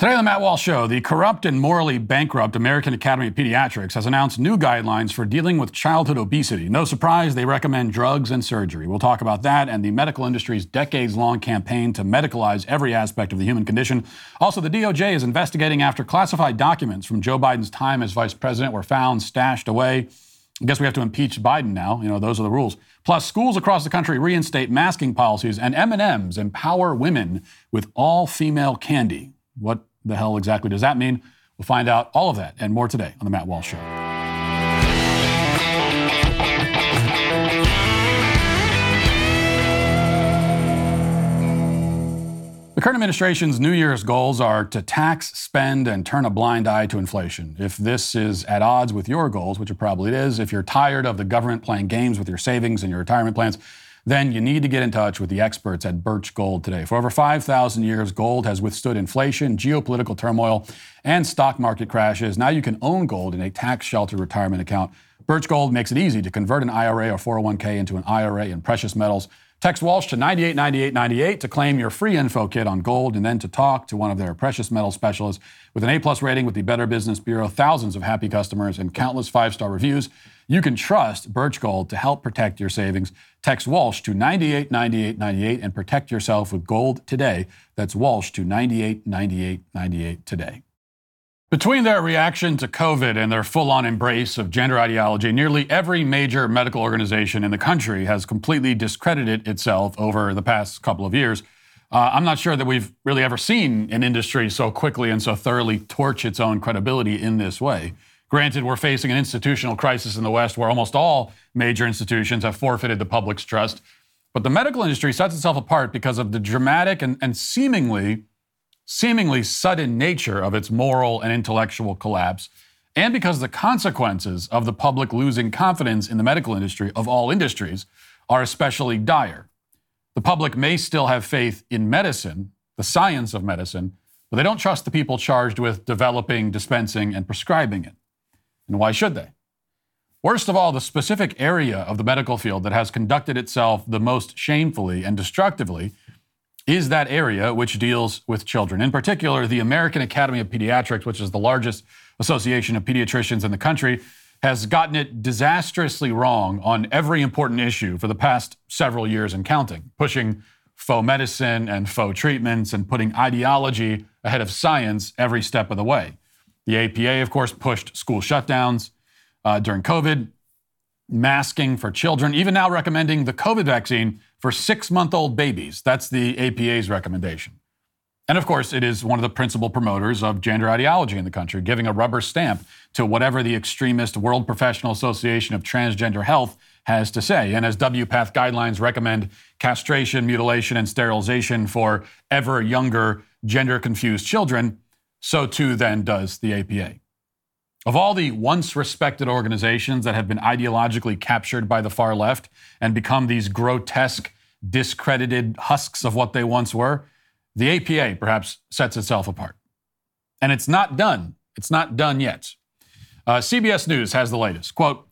Today on the Matt Walsh Show, the corrupt and morally bankrupt American Academy of Pediatrics has announced new guidelines for dealing with childhood obesity. No surprise, they recommend drugs and surgery. We'll talk about that and the medical industry's decades long campaign to medicalize every aspect of the human condition. Also, the DOJ is investigating after classified documents from Joe Biden's time as vice president were found stashed away. I guess we have to impeach Biden now. You know, those are the rules. Plus, schools across the country reinstate masking policies, and M&Ms empower women with all-female candy. What the hell exactly does that mean? We'll find out all of that and more today on The Matt Walsh Show. The current administration's New Year's goals are to tax, spend, and turn a blind eye to inflation. If this is at odds with your goals, which it probably is, if you're tired of the government playing games with your savings and your retirement plans, then you need to get in touch with the experts at Birch Gold today. For over 5,000 years, gold has withstood inflation, geopolitical turmoil, and stock market crashes. Now you can own gold in a tax sheltered retirement account. Birch Gold makes it easy to convert an IRA or 401k into an IRA in precious metals. Text Walsh to 989898 to claim your free info kit on gold and then to talk to one of their precious metal specialists. With an A plus rating with the Better Business Bureau, thousands of happy customers, and countless five star reviews, you can trust Birch Gold to help protect your savings. Text Walsh to 989898 and protect yourself with gold today. That's Walsh to 989898 today. Between their reaction to COVID and their full on embrace of gender ideology, nearly every major medical organization in the country has completely discredited itself over the past couple of years. Uh, I'm not sure that we've really ever seen an industry so quickly and so thoroughly torch its own credibility in this way. Granted, we're facing an institutional crisis in the West where almost all major institutions have forfeited the public's trust. But the medical industry sets itself apart because of the dramatic and, and seemingly seemingly sudden nature of its moral and intellectual collapse, and because the consequences of the public losing confidence in the medical industry, of all industries, are especially dire. The public may still have faith in medicine, the science of medicine, but they don't trust the people charged with developing, dispensing, and prescribing it. And why should they? Worst of all, the specific area of the medical field that has conducted itself the most shamefully and destructively is that area which deals with children. In particular, the American Academy of Pediatrics, which is the largest association of pediatricians in the country, has gotten it disastrously wrong on every important issue for the past several years and counting, pushing faux medicine and faux treatments and putting ideology ahead of science every step of the way. The APA, of course, pushed school shutdowns uh, during COVID, masking for children, even now recommending the COVID vaccine for six month old babies. That's the APA's recommendation. And of course, it is one of the principal promoters of gender ideology in the country, giving a rubber stamp to whatever the extremist World Professional Association of Transgender Health has to say. And as WPATH guidelines recommend castration, mutilation, and sterilization for ever younger gender confused children, so too then does the APA. Of all the once respected organizations that have been ideologically captured by the far left and become these grotesque, discredited husks of what they once were, the APA perhaps sets itself apart. And it's not done. It's not done yet. Uh, CBS News has the latest. Quote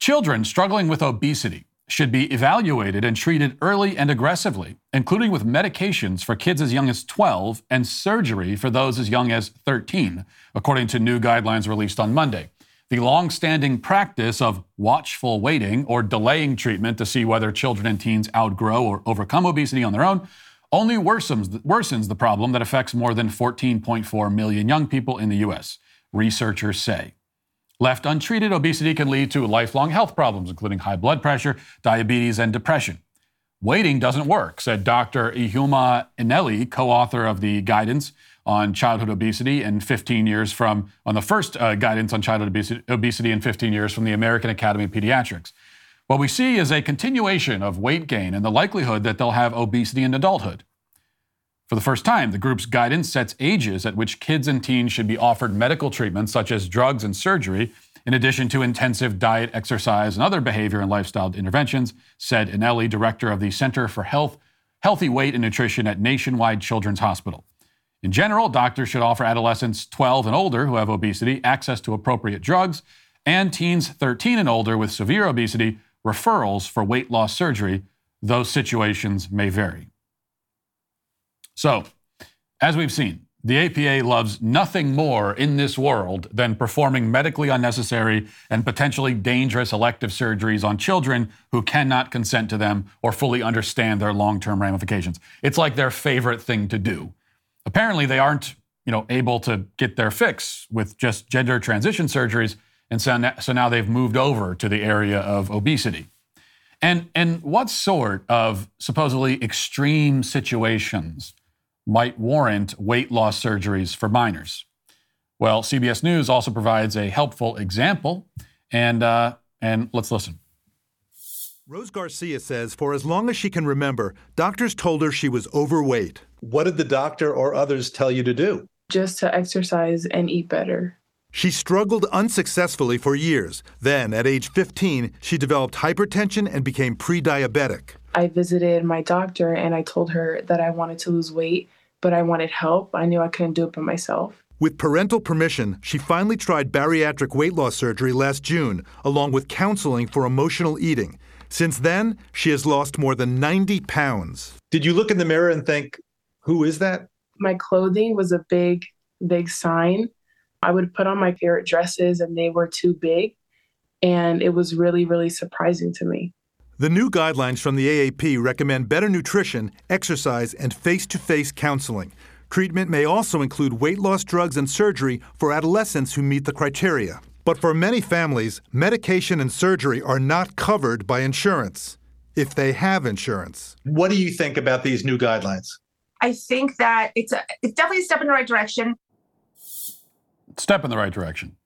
Children struggling with obesity should be evaluated and treated early and aggressively, including with medications for kids as young as 12 and surgery for those as young as 13, according to new guidelines released on Monday. The long-standing practice of watchful waiting or delaying treatment to see whether children and teens outgrow or overcome obesity on their own only worsens, worsens the problem that affects more than 14.4 million young people in the U.S., researchers say. Left untreated, obesity can lead to lifelong health problems, including high blood pressure, diabetes, and depression. Waiting doesn't work, said Dr. Ihuoma Eneli, co author of the guidance on childhood obesity in 15 years from, on the first uh, guidance on childhood obesity, obesity in 15 years from the American Academy of Pediatrics. What we see is a continuation of weight gain and the likelihood that they'll have obesity in adulthood. For the first time, the group's guidance sets ages at which kids and teens should be offered medical treatments such as drugs and surgery, in addition to intensive diet, exercise, and other behavior and lifestyle interventions, said Eneli, director of the Center for Health, Healthy Weight and Nutrition at Nationwide Children's Hospital. In general, doctors should offer adolescents 12 and older who have obesity access to appropriate drugs, and teens 13 and older with severe obesity referrals for weight loss surgery. Those situations may vary. So, as we've seen, The APA loves nothing more in this world than performing medically unnecessary and potentially dangerous elective surgeries on children who cannot consent to them or fully understand their long term ramifications. It's like their favorite thing to do. Apparently, they aren't you know, able to get their fix with just gender transition surgeries. And so now, so now they've moved over to the area of obesity. And, and what sort of supposedly extreme situations might warrant weight loss surgeries for minors. Well, CBS News also provides a helpful example, and, uh, and let's listen. Rose Garcia says for as long as she can remember, doctors told her she was overweight. What did the doctor or others tell you to do? Just to exercise and eat better. She struggled unsuccessfully for years. Then, at age 15, she developed hypertension and became pre diabetic. I visited my doctor and I told her that I wanted to lose weight, but I wanted help. I knew I couldn't do it by myself. With parental permission, she finally tried bariatric weight loss surgery last June, along with counseling for emotional eating. Since then, she has lost more than 90 pounds. Did you look in the mirror and think, who is that? My clothing was a big, big sign. I would put on my favorite dresses and they were too big. And it was really, really surprising to me. The new guidelines from the AAP recommend better nutrition, exercise, and face to face counseling. Treatment may also include weight loss drugs and surgery for adolescents who meet the criteria. But for many families, medication and surgery are not covered by insurance, if they have insurance. What do you think about these new guidelines? I think that it's a it's definitely a step in the right direction. Step in the right direction.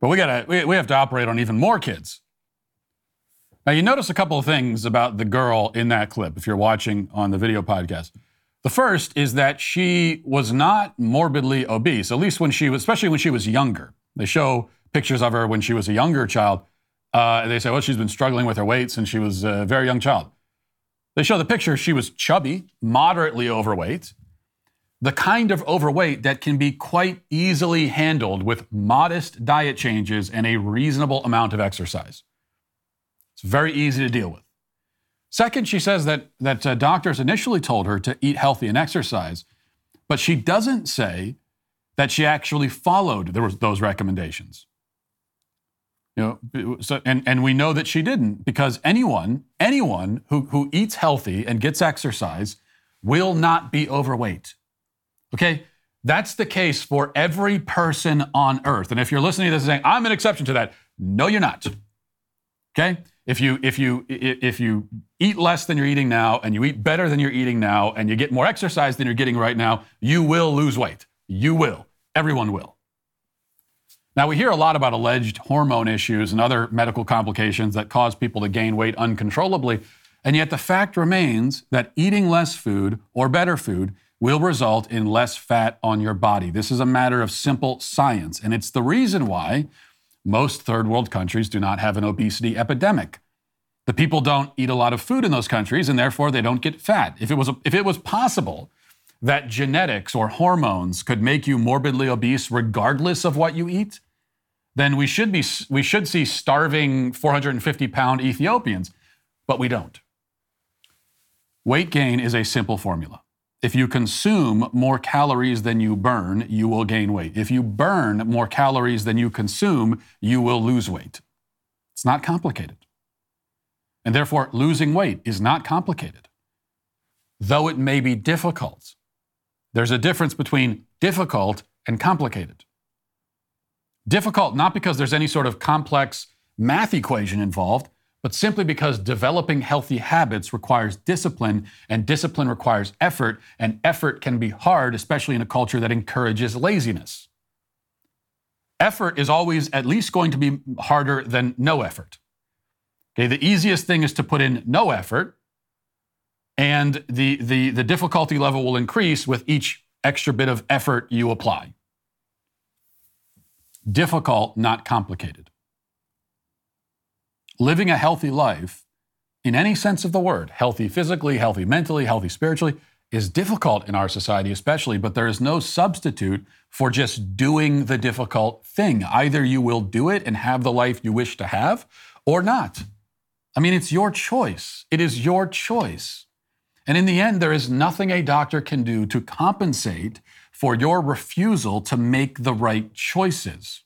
But we gotta we, we have to operate on even more kids. Now, you notice a couple of things about the girl in that clip if you're watching on the video podcast. The first is that she was not morbidly obese, at least when she was, especially when she was younger. They show pictures of her when she was a younger child. Uh, they say, well, she's been struggling with her weight since she was a very young child. They show the picture, she was chubby, moderately overweight, the kind of overweight that can be quite easily handled with modest diet changes and a reasonable amount of exercise. It's very easy to deal with. Second, she says that, that uh, doctors initially told her to eat healthy and exercise, but she doesn't say that she actually followed those recommendations. You know, so, and, and we know that she didn't because anyone, anyone who, who eats healthy and gets exercise will not be overweight. Okay? That's the case for every person on earth. And if you're listening to this and saying, I'm an exception to that, no, you're not. Okay? If you if you if you eat less than you're eating now and you eat better than you're eating now and you get more exercise than you're getting right now, you will lose weight. You will. Everyone will. Now we hear a lot about alleged hormone issues and other medical complications that cause people to gain weight uncontrollably, and yet the fact remains that eating less food or better food will result in less fat on your body. This is a matter of simple science, and it's the reason why most third world countries do not have an obesity epidemic. The people don't eat a lot of food in those countries, and therefore they don't get fat. If it was, if it was possible that genetics or hormones could make you morbidly obese regardless of what you eat, then we should, be, we should see starving 450 pound Ethiopians, but we don't. Weight gain is a simple formula. If you consume more calories than you burn, you will gain weight. If you burn more calories than you consume, you will lose weight. It's not complicated. And therefore, losing weight is not complicated. Though it may be difficult, there's a difference between difficult and complicated. Difficult not because there's any sort of complex math equation involved, but simply because developing healthy habits requires discipline, and discipline requires effort, and effort can be hard, especially in a culture that encourages laziness. Effort is always at least going to be harder than no effort. Okay, the easiest thing is to put in no effort, and the, the, the difficulty level will increase with each extra bit of effort you apply. Difficult, not complicated living a healthy life, in any sense of the word, healthy physically, healthy mentally, healthy spiritually, is difficult in our society, especially, but there is no substitute for just doing the difficult thing. Either you will do it and have the life you wish to have or not. I mean, it's your choice. It is your choice. And in the end, there is nothing a doctor can do to compensate for your refusal to make the right choices.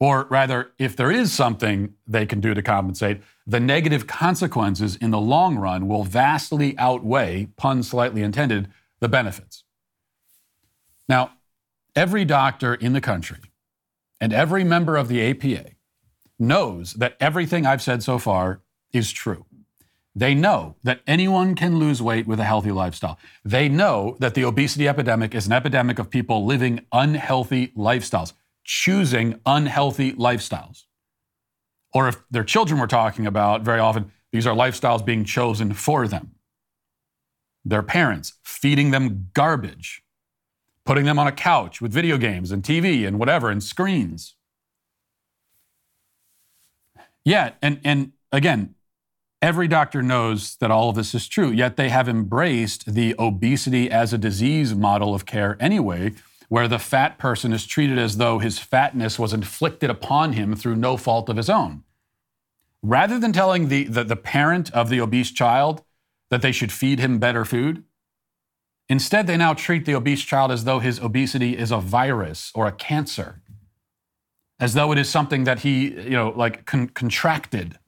Or rather, if there is something they can do to compensate, the negative consequences in the long run will vastly outweigh, pun slightly intended, the benefits. Now, every doctor in the country and every member of the APA knows that everything I've said so far is true. They know that anyone can lose weight with a healthy lifestyle. They know that the obesity epidemic is an epidemic of people living unhealthy lifestyles, choosing unhealthy lifestyles. Or if their children we're talking about, very often these are lifestyles being chosen for them. Their parents feeding them garbage, putting them on a couch with video games and TV and whatever and screens. Yeah, and and again, every doctor knows that all of this is true, yet they have embraced the obesity as a disease model of care anyway, where the fat person is treated as though his fatness was inflicted upon him through no fault of his own. Rather than telling the, the, the parent of the obese child that they should feed him better food, instead they now treat the obese child as though his obesity is a virus or a cancer as though it is something that he, you know, like con- contracted.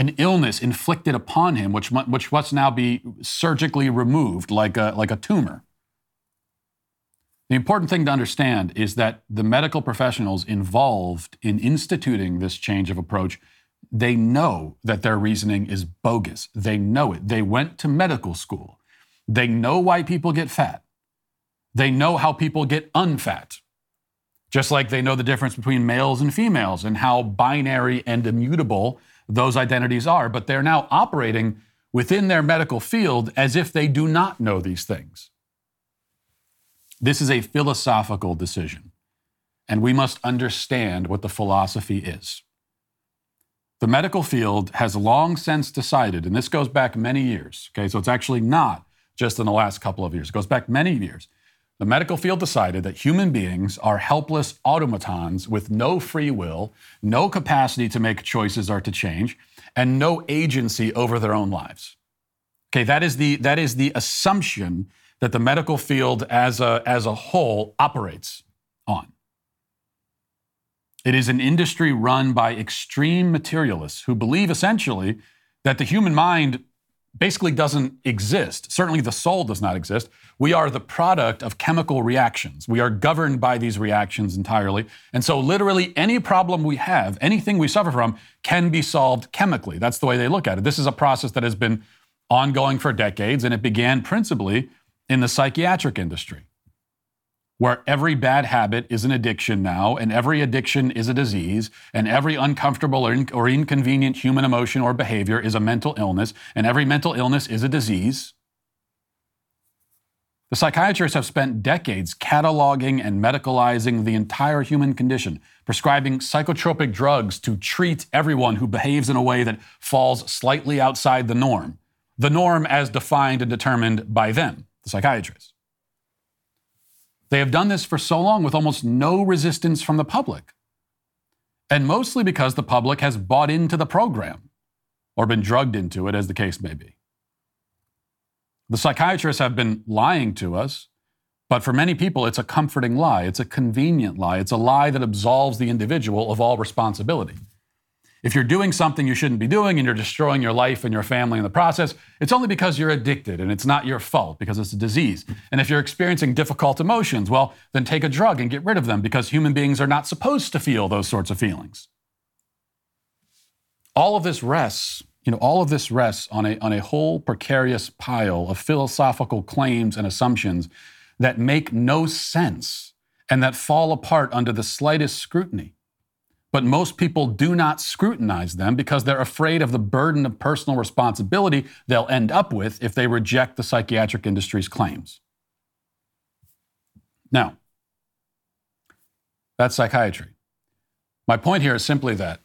An illness inflicted upon him, which, which must now be surgically removed like a, like a tumor. The important thing to understand is that the medical professionals involved in instituting this change of approach, they know that their reasoning is bogus. They know it. They went to medical school. They know why people get fat. They know how people get unfat just like they know the difference between males and females and how binary and immutable those identities are. But they're now operating within their medical field as if they do not know these things. This is a philosophical decision, and we must understand what the philosophy is. The medical field has long since decided, and this goes back many years, okay, so it's actually not just in the last couple of years, it goes back many years the medical field decided that human beings are helpless automatons with no free will, no capacity to make choices or to change, and no agency over their own lives. Okay, that is the, that is the assumption that the medical field as a, as a whole operates on. It is an industry run by extreme materialists who believe essentially that the human mind basically doesn't exist. Certainly the soul does not exist. We are the product of chemical reactions. We are governed by these reactions entirely. And so, literally, any problem we have, anything we suffer from, can be solved chemically. That's the way they look at it. This is a process that has been ongoing for decades, and it began principally in the psychiatric industry where every bad habit is an addiction now, and every addiction is a disease, and every uncomfortable or, in, or, inconvenient human emotion or behavior is a mental illness, and every mental illness is a disease. The psychiatrists have spent decades cataloging and medicalizing the entire human condition, prescribing psychotropic drugs to treat everyone who behaves in a way that falls slightly outside the norm, the norm as defined and determined by them, the psychiatrists. They have done this for so long with almost no resistance from the public. And mostly because the public has bought into the program or been drugged into it, as the case may be. The psychiatrists have been lying to us, but for many people, it's a comforting lie. It's a convenient lie. It's a lie that absolves the individual of all responsibility. If you're doing something you shouldn't be doing and you're destroying your life and your family in the process, it's only because you're addicted and it's not your fault because it's a disease. And if you're experiencing difficult emotions, well, then take a drug and get rid of them because human beings are not supposed to feel those sorts of feelings. All of this rests, you know, all of this rests on a, on a whole precarious pile of philosophical claims and assumptions that make no sense and that fall apart under the slightest scrutiny but most people do not scrutinize them because they're afraid of the burden of personal responsibility they'll end up with if they reject the psychiatric industry's claims. Now, that's psychiatry. My point here is simply that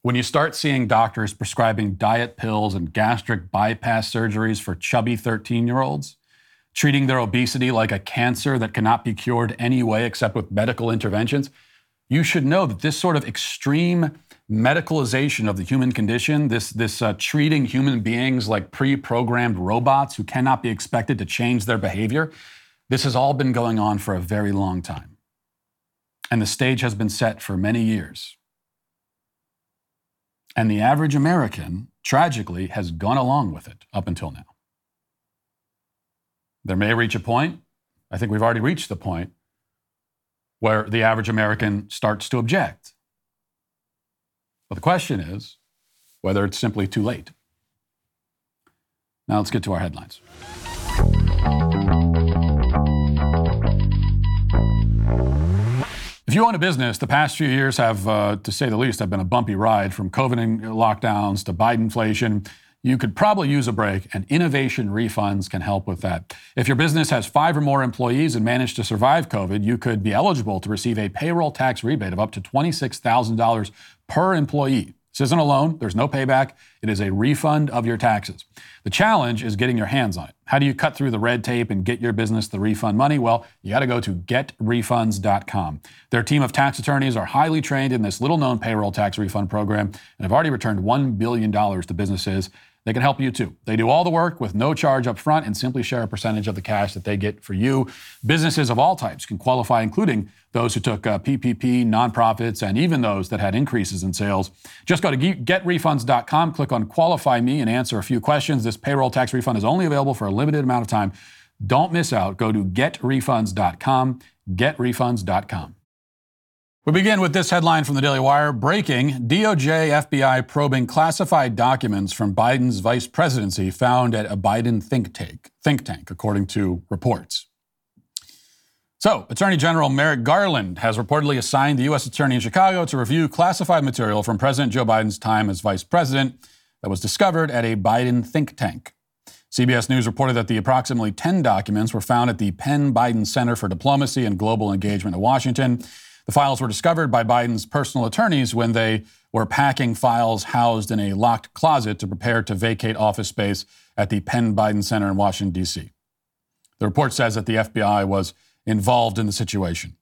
when you start seeing doctors prescribing diet pills and gastric bypass surgeries for chubby 13 year olds, treating their obesity like a cancer that cannot be cured any way except with medical interventions, you should know that this sort of extreme medicalization of the human condition, this, this uh, treating human beings like pre programmed robots who cannot be expected to change their behavior, this has all been going on for a very long time. And the stage has been set for many years. And the average American, tragically, has gone along with it up until now. There may reach a point, I think we've already reached the point, where the average American starts to object. But the question is whether it's simply too late. Now let's get to our headlines. If you own a business, the past few years have, uh, to say the least, have been a bumpy ride from COVID lockdowns to Biden inflation. You could probably use a break, and innovation refunds can help with that. If your business has five or more employees and managed to survive COVID, you could be eligible to receive a payroll tax rebate of up to $26,000 per employee. This isn't a loan, there's no payback. It is a refund of your taxes. The challenge is getting your hands on it. How do you cut through the red tape and get your business the refund money? Well, you got to go to getrefunds.com. Their team of tax attorneys are highly trained in this little known payroll tax refund program and have already returned $1 billion to businesses they can help you too. They do all the work with no charge up front and simply share a percentage of the cash that they get for you. Businesses of all types can qualify, including those who took uh, PPP, nonprofits, and even those that had increases in sales. Just go to getrefunds.com, click on Qualify Me, and answer a few questions. This payroll tax refund is only available for a limited amount of time. Don't miss out. Go to getrefunds.com, getrefunds.com. We begin with this headline from the Daily Wire breaking DOJ FBI probing classified documents from Biden's vice presidency found at a Biden think tank, think tank according to reports. So, Attorney General Merrick Garland has reportedly assigned the U.S. Attorney in Chicago to review classified material from President Joe Biden's time as vice president that was discovered at a Biden think tank. CBS News reported that the approximately 10 documents were found at the Penn Biden Center for Diplomacy and Global Engagement in Washington the files were discovered by Biden's personal attorneys when they were packing files housed in a locked closet to prepare to vacate office space at the Penn Biden Center in Washington, D.C. The report says that the FBI was involved in the situation.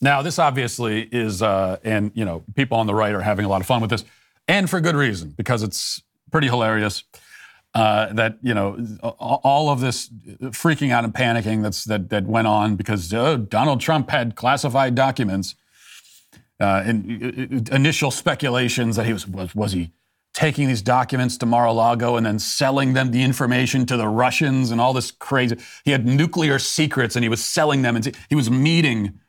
Now, this obviously is, uh, and you know, people on the right are having a lot of fun with this, and for good reason, because it's pretty hilarious uh, that you know all of this freaking out and panicking that's that that went on because uh, Donald Trump had classified documents. Uh, and uh, initial speculations that he was, was was he taking these documents to Mar-a-Lago and then selling them the information to the Russians and all this crazy. He had nuclear secrets and he was selling them. And he was meeting,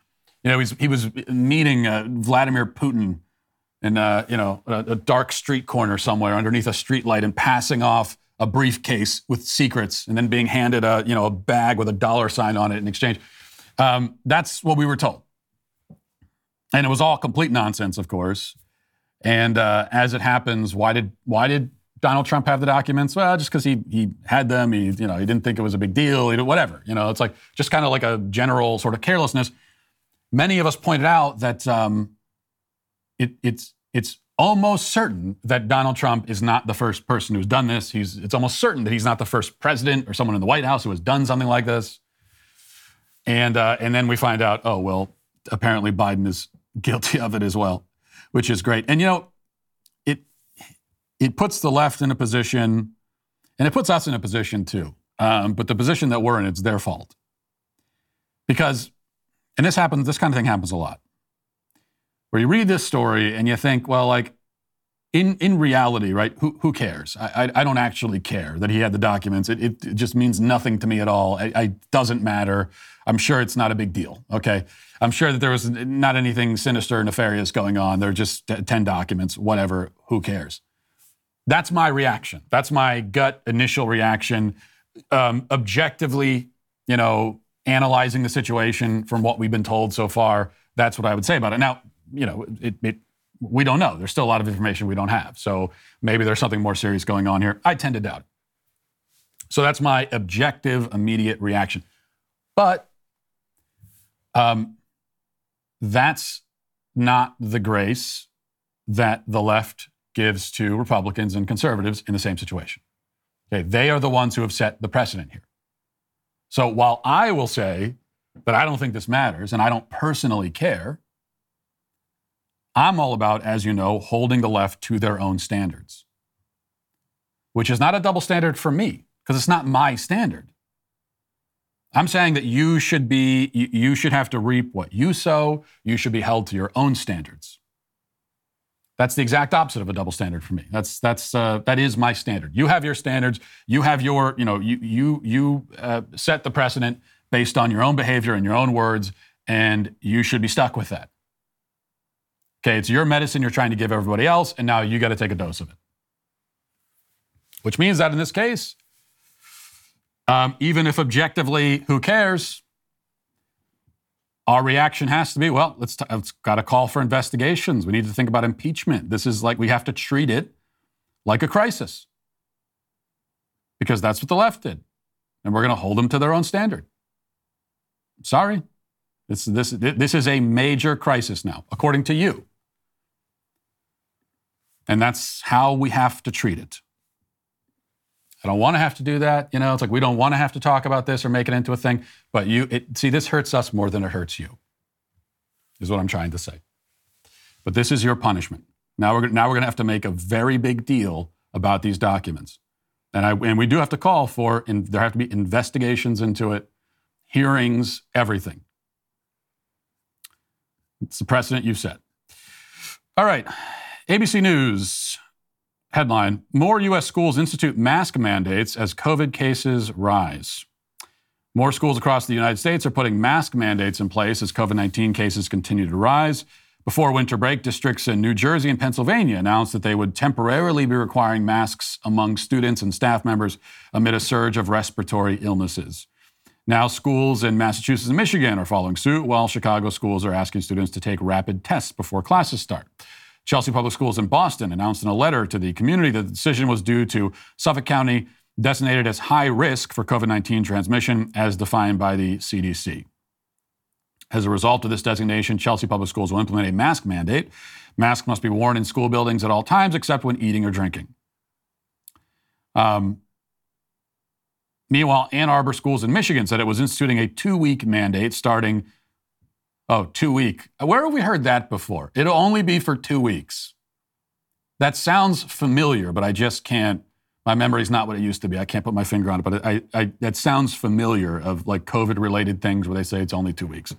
you know, he was meeting uh, Vladimir Putin in, uh, you know, a, a, dark street corner somewhere underneath a streetlight and passing off a briefcase with secrets and then being handed a you know a bag with a dollar sign on it in exchange. Um, that's what we were told, and it was all complete nonsense, of course. And uh, as it happens, why did why did Donald Trump have the documents? Well, just because he he had them. He you know he didn't think it was a big deal. He, whatever. You know, it's like just kind of like a general sort of carelessness. Many of us pointed out that um, it, it's it's almost certain that Donald Trump is not the first person who's done this. He's, it's almost certain that he's not the first president or someone in the White House who has done something like this. And, uh, and then we find out, oh, well, apparently Biden is guilty of it as well, which is great. And, you know, it, it puts the left in a position, and it puts us in a position too. Um, but the position that we're in, it's their fault. Because, and this happens, this kind of thing happens a lot where you read this story and you think, well, like in, in reality, right? Who, who cares? I, I, I don't actually care that he had the documents. It, it, it just means nothing to me at all. It doesn't matter. I'm sure it's not a big deal. Okay. I'm sure that there was not anything sinister or nefarious going on. They're just 10 documents, whatever. Who cares? That's my reaction. That's my gut initial reaction. Um, objectively, you know, analyzing the situation from what we've been told so far, that's what I would say about it. Now, you know, it, it, we don't know. There's still a lot of information we don't have. So maybe there's something more serious going on here. I tend to doubt it. So that's my objective, immediate reaction. But um, that's not the grace that the left gives to Republicans and conservatives in the same situation. Okay, they are the ones who have set the precedent here. So while I will say that I don't think this matters and I don't personally care, I'm all about, as you know, holding the left to their own standards, which is not a double standard for me because it's not my standard. I'm saying that you should be, you should have to reap what you sow. You should be held to your own standards. That's the exact opposite of a double standard for me. That's that's uh, that is my standard. You have your standards. You have your, you know, you you you uh, set the precedent based on your own behavior and your own words, and you should be stuck with that. Okay, it's your medicine you're trying to give everybody else, and now you got to take a dose of it. Which means that in this case, um, even if objectively, who cares? Our reaction has to be, well, let's, t- let's got to call for investigations. We need to think about impeachment. This is like we have to treat it like a crisis because that's what the left did, and we're going to hold them to their own standard. Sorry, this this this is a major crisis now, according to you. And that's how we have to treat it. I don't want to have to do that. You know, it's like we don't want to have to talk about this or make it into a thing. But you, it, see, this hurts us more than it hurts you, is what I'm trying to say. But this is your punishment. Now we're, now we're going to have to make a very big deal about these documents. And, I, and we do have to call for, in, there have to be investigations into it, hearings, everything. It's the precedent you've set. All right. ABC News headline More U.S. schools institute mask mandates as COVID cases rise. More schools across the United States are putting mask mandates in place as COVID 19 cases continue to rise. Before winter break, districts in New Jersey and Pennsylvania announced that they would temporarily be requiring masks among students and staff members amid a surge of respiratory illnesses. Now, schools in Massachusetts and Michigan are following suit, while Chicago schools are asking students to take rapid tests before classes start. Chelsea Public Schools in Boston announced in a letter to the community that the decision was due to Suffolk County designated as high risk for COVID 19 transmission as defined by the CDC. As a result of this designation, Chelsea Public Schools will implement a mask mandate. Masks must be worn in school buildings at all times except when eating or drinking. Um, meanwhile, Ann Arbor Schools in Michigan said it was instituting a two week mandate starting Oh, two week. Where have we heard that before? It'll only be for two weeks. That sounds familiar, but I just can't. My memory's not what it used to be. I can't put my finger on it, but I, I, that sounds familiar of like COVID related things where they say it's only two weeks.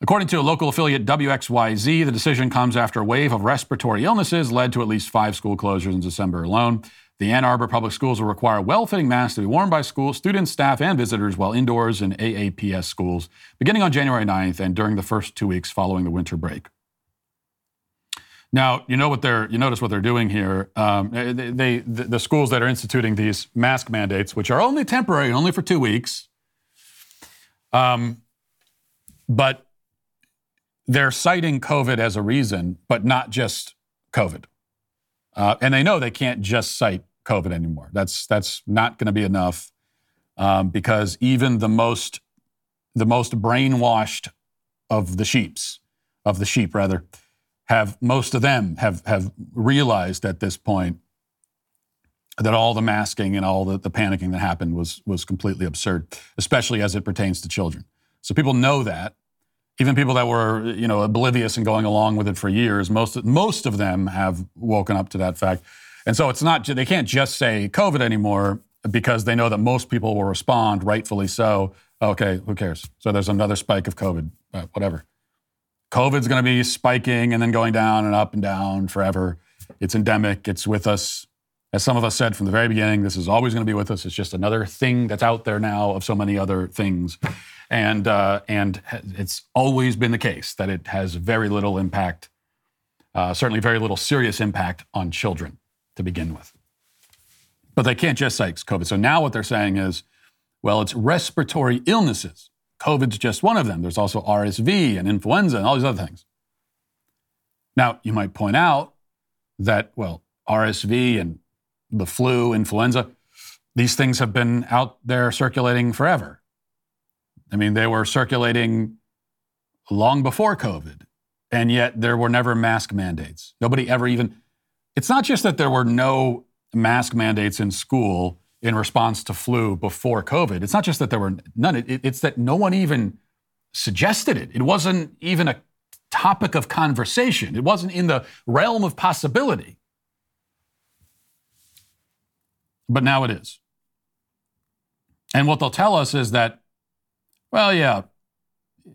According to a local affiliate WXYZ, the decision comes after a wave of respiratory illnesses led to at least five school closures in December alone. The Ann Arbor Public Schools will require well-fitting masks to be worn by school students, staff, and visitors while indoors in AAPS schools, beginning on January 9th and during the first two weeks following the winter break. Now, you know what they're you notice what they're doing here. Um, they, they the, the schools that are instituting these mask mandates, which are only temporary, only for two weeks, um, but they're citing COVID as a reason, but not just COVID. Uh, and they know they can't just cite COVID anymore. That's that's not going to be enough um, because even the most the most brainwashed of the sheep's of the sheep rather have most of them have have realized at this point that all the masking and all the, the panicking that happened was was completely absurd, especially as it pertains to children. So people know that. Even people that were, you know, oblivious and going along with it for years, most most of them have woken up to that fact. And so it's not they can't just say COVID anymore because they know that most people will respond, rightfully so. Okay, who cares? So there's another spike of COVID, uh, whatever. COVID's going to be spiking and then going down and up and down forever. It's endemic. It's with us. As some of us said from the very beginning, this is always going to be with us. It's just another thing that's out there now of so many other things. And, uh, and it's always been the case that it has very little impact, uh, certainly very little serious impact on children to begin with. But they can't just cite COVID. So now what they're saying is, well, it's respiratory illnesses. COVID's just one of them. There's also RSV and influenza and all these other things. Now, you might point out that, well, RSV and the flu, influenza, these things have been out there circulating forever. I mean, they were circulating long before COVID, and yet there were never mask mandates. Nobody ever even, it's not just that there were no mask mandates in school in response to flu before COVID. It's not just that there were none, it, it's that no one even suggested it. It wasn't even a topic of conversation. It wasn't in the realm of possibility. But now it is. And what they'll tell us is that, well, yeah,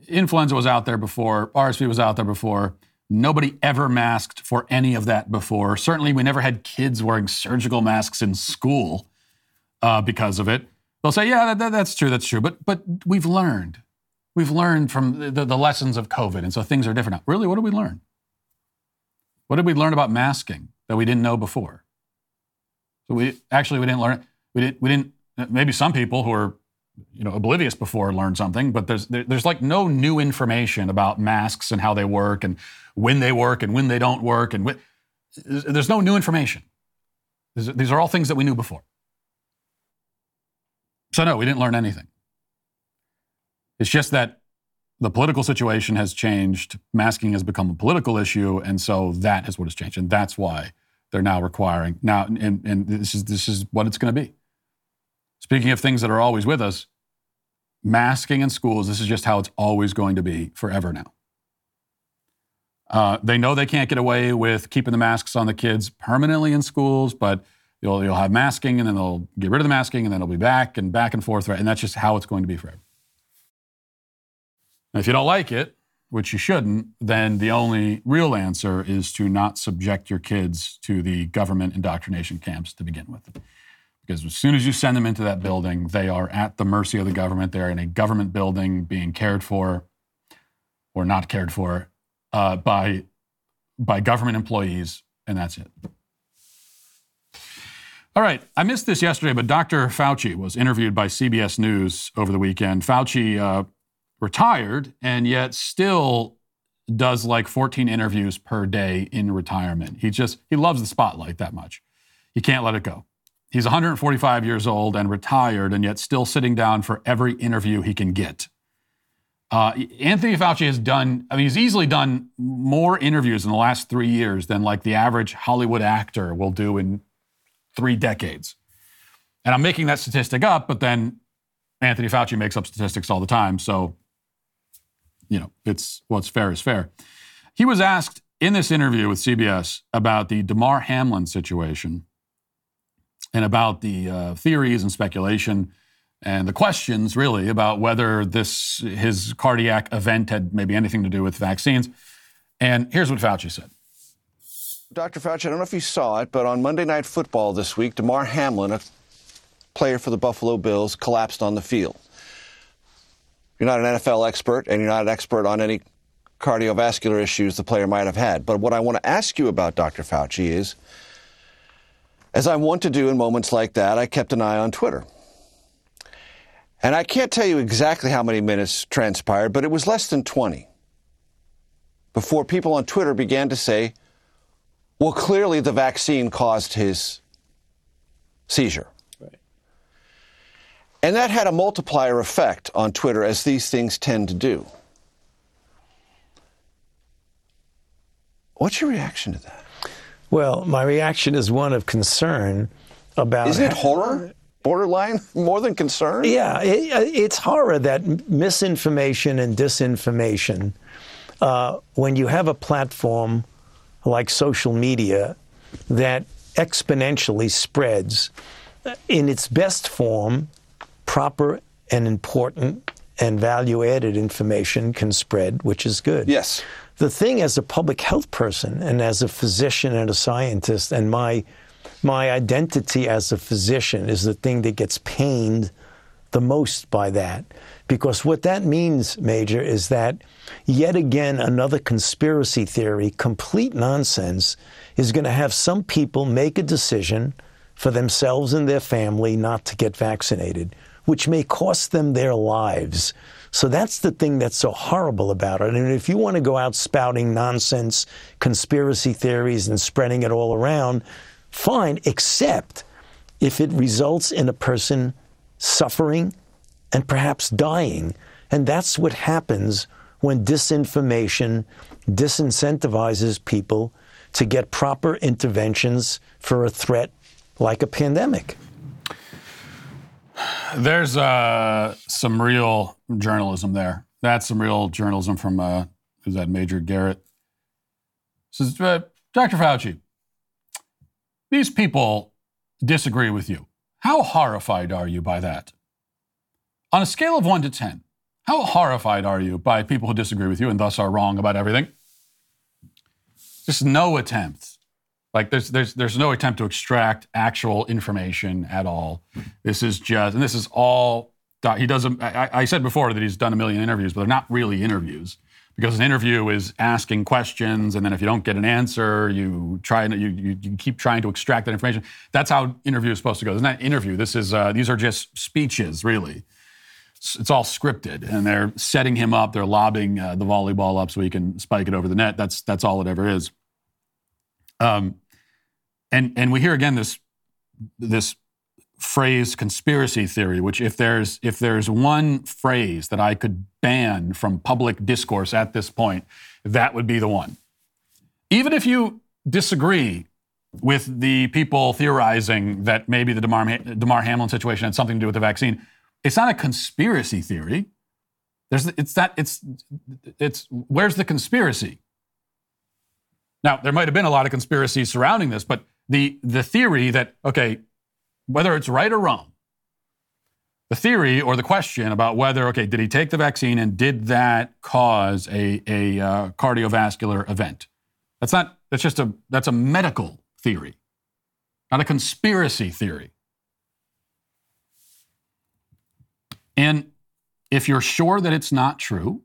influenza was out there before, RSV was out there before. Nobody ever masked for any of that before. Certainly, we never had kids wearing surgical masks in school uh, because of it. They'll say, yeah, that, that, that's true, that's true. But, but we've learned. We've learned from the, the lessons of COVID, and so things are different now. Really, what did we learn? What did we learn about masking that we didn't know before? So we actually we didn't learn. We didn't. We didn't. Maybe some people who are you know oblivious before learned something, but there's there, there's like no new information about masks and how they work and when they work and when they don't work and when, there's no new information. These are all things that we knew before. So no, we didn't learn anything. It's just that the political situation has changed. Masking has become a political issue, and so that is what has changed, and that's why they're now requiring now. And, and this is this is what it's going to be. Speaking of things that are always with us, masking in schools. This is just how it's always going to be forever now. Uh, they know they can't get away with keeping the masks on the kids permanently in schools, but you'll, you'll have masking and then they'll get rid of the masking and then it'll be back and back and forth. Right? And that's just how it's going to be forever. if you don't like it, which you shouldn't, then the only real answer is to not subject your kids to the government indoctrination camps to begin with. Because as soon as you send them into that building, they are at the mercy of the government. They're in a government building being cared for or not cared for uh, by, by government employees, and that's it. All right, I missed this yesterday, but Dr. Fauci was interviewed by CBS News over the weekend. Fauci uh, retired and yet still does like 14 interviews per day in retirement. He just, he loves the spotlight that much. He can't let it go. He's 145 years old and retired, and yet still sitting down for every interview he can get. Uh, Anthony Fauci has done, I mean, he's easily done more interviews in the last three years than like the average Hollywood actor will do in three decades. And I'm making that statistic up, but then Anthony Fauci makes up statistics all the time. So you know, it's what's fair is fair. He was asked in this interview with CBS about the Damar Hamlin situation and about the uh, theories and speculation and the questions really about whether this his cardiac event had maybe anything to do with vaccines. And here's what Fauci said. Dr. Fauci, I don't know if you saw it, but on Monday Night Football this week, Damar Hamlin, a player for the Buffalo Bills, collapsed on the field. You're not an NFL expert, and you're not an expert on any cardiovascular issues the player might have had. But what I want to ask you about, Dr. Fauci, is as I want to do in moments like that, I kept an eye on Twitter. And I can't tell you exactly how many minutes transpired, but it was less than 20 before people on Twitter began to say, well, clearly the vaccine caused his seizure. And that had a multiplier effect on Twitter, as these things tend to do. What's your reaction to that? Well, my reaction is one of concern about. Isn't it horror? Borderline? More than concern? Yeah, it, it's horror that misinformation and disinformation, uh, when you have a platform like social media that exponentially spreads in its best form, proper and important and value added information can spread, which is good. Yes. The thing as a public health person and as a physician and a scientist, and my my identity as a physician is the thing that gets pained the most by that. Because what that means, Major, is that yet again another conspiracy theory, complete nonsense, is going to have some people make a decision for themselves and their family not to get vaccinated which may cost them their lives. So that's the thing that's so horrible about it. And if you want to go out spouting nonsense, conspiracy theories, and spreading it all around, fine, except if it results in a person suffering and perhaps dying. And that's what happens when disinformation disincentivizes people to get proper interventions for a threat like a pandemic. There's uh, some real journalism there. That's some real journalism from uh, Is that Major Garrett? Says, uh, Dr. Fauci, these people disagree with you. How horrified are you by that? On a scale of one to 10, how horrified are you by people who disagree with you and thus are wrong about everything? Just no attempt. Like there's there's there's no attempt to extract actual information at all. This is just and this is all he does. I, I said before that he's done a million interviews, but they're not really interviews because an interview is asking questions, and then if you don't get an answer, you try and you, you, you keep trying to extract that information. That's how interview is supposed to go. It's not interview. This is uh, these are just speeches, really. It's, it's, all scripted, and they're setting him up. They're lobbing uh, the volleyball up so he can spike it over the net. That's that's all it ever is. Um, and and we hear again this this phrase conspiracy theory, which if there's if there's one phrase that I could ban from public discourse at this point, that would be the one. Even if you disagree with the people theorizing that maybe the DeMar, Damar Hamlin situation had something to do with the vaccine, it's not a conspiracy theory. There's it's that it's it's where's the conspiracy? Now, there might have been a lot of conspiracies surrounding this, but the the theory that okay, whether it's right or wrong, the theory or the question about whether, okay, did he take the vaccine and did that cause a, a uh, cardiovascular event? That's not, that's just a, that's a medical theory, not a conspiracy theory. And if you're sure that it's not true,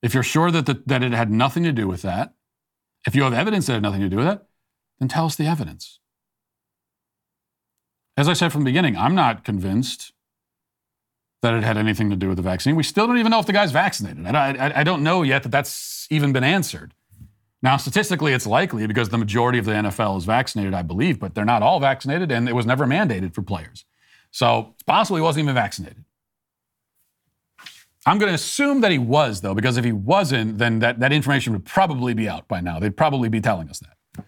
if you're sure that, the, that it had nothing to do with that, if you have evidence that had nothing to do with it, then tell us the evidence. As I said from the beginning, I'm not convinced that it had anything to do with the vaccine. We still don't even know if the guy's vaccinated. I, I, I don't know yet that that's even been answered. Now, statistically, it's likely because the majority of the NFL is vaccinated, I believe, but they're not all vaccinated, and it was never mandated for players. So it's possible he wasn't even vaccinated. I'm going to assume that he was, though, because if he wasn't, then that, that information would probably be out by now. They'd probably be telling us that.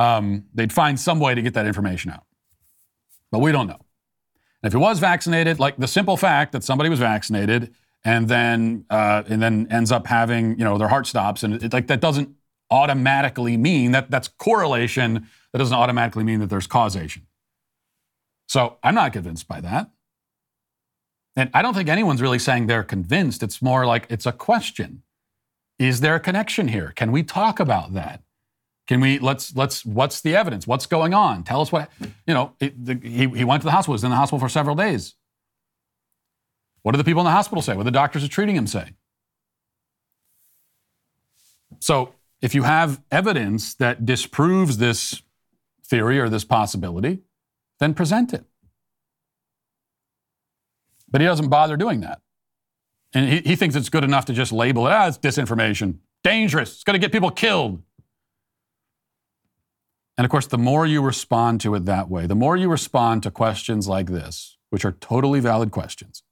Um, they'd find some way to get that information out but we don't know. And if he was vaccinated, like the simple fact that somebody was vaccinated and then uh, and then ends up having you know their heart stops and it, like that doesn't automatically mean that that's correlation. That doesn't automatically mean that there's causation. So I'm not convinced by that. And I don't think anyone's really saying they're convinced. It's more like it's a question. Is there a connection here? Can we talk about that? Can we let's let's what's the evidence? What's going on? Tell us what you know. It, the, he he went to the hospital. He Was in the hospital for several days. What do the people in the hospital say? What do the doctors are treating him say? So if you have evidence that disproves this theory or this possibility, then present it. But he doesn't bother doing that. And he, he thinks it's good enough to just label it as disinformation, dangerous, it's going to get people killed. And of course, the more you respond to it that way, the more you respond to questions like this, which are totally valid questions.